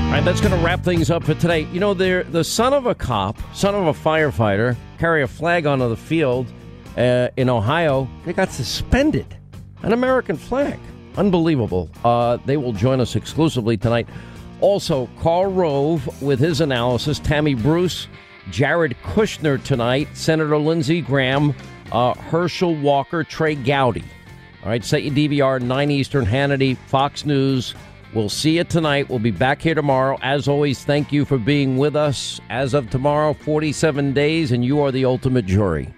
Speaker 1: All right, that's going to wrap things up for today. You know, the son of a cop, son of a firefighter, carry a flag onto the field uh, in Ohio. They got suspended. An American flag. Unbelievable. Uh, they will join us exclusively tonight. Also, Karl Rove with his analysis, Tammy Bruce, Jared Kushner tonight, Senator Lindsey Graham, uh, Herschel Walker, Trey Gowdy. All right, set your DVR, 9 Eastern, Hannity, Fox News. We'll see you tonight. We'll be back here tomorrow. As always, thank you for being with us. As of tomorrow, 47 days, and you are the ultimate jury.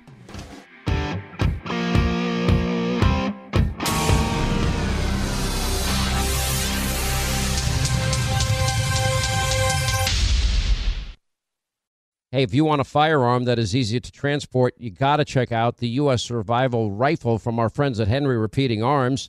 Speaker 1: Hey, if you want a firearm that is easy to transport, you got to check out the U.S. Survival Rifle from our friends at Henry Repeating Arms.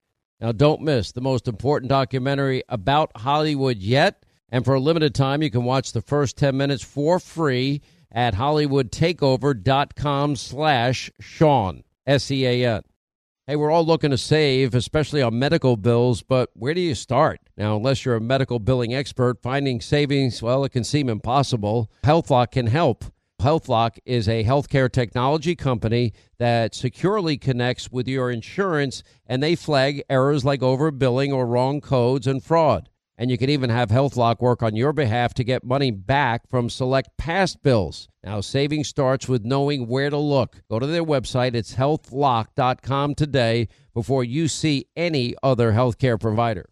Speaker 1: Now don't miss the most important documentary about Hollywood yet, and for a limited time you can watch the first 10 minutes for free at hollywoodtakeover.com slash Sean, S-E-A-N. Hey, we're all looking to save, especially on medical bills, but where do you start? Now, unless you're a medical billing expert, finding savings, well, it can seem impossible. HealthLock can help. HealthLock is a healthcare technology company that securely connects with your insurance and they flag errors like overbilling or wrong codes and fraud. And you can even have HealthLock work on your behalf to get money back from select past bills. Now, saving starts with knowing where to look. Go to their website, it's healthlock.com today before you see any other healthcare provider.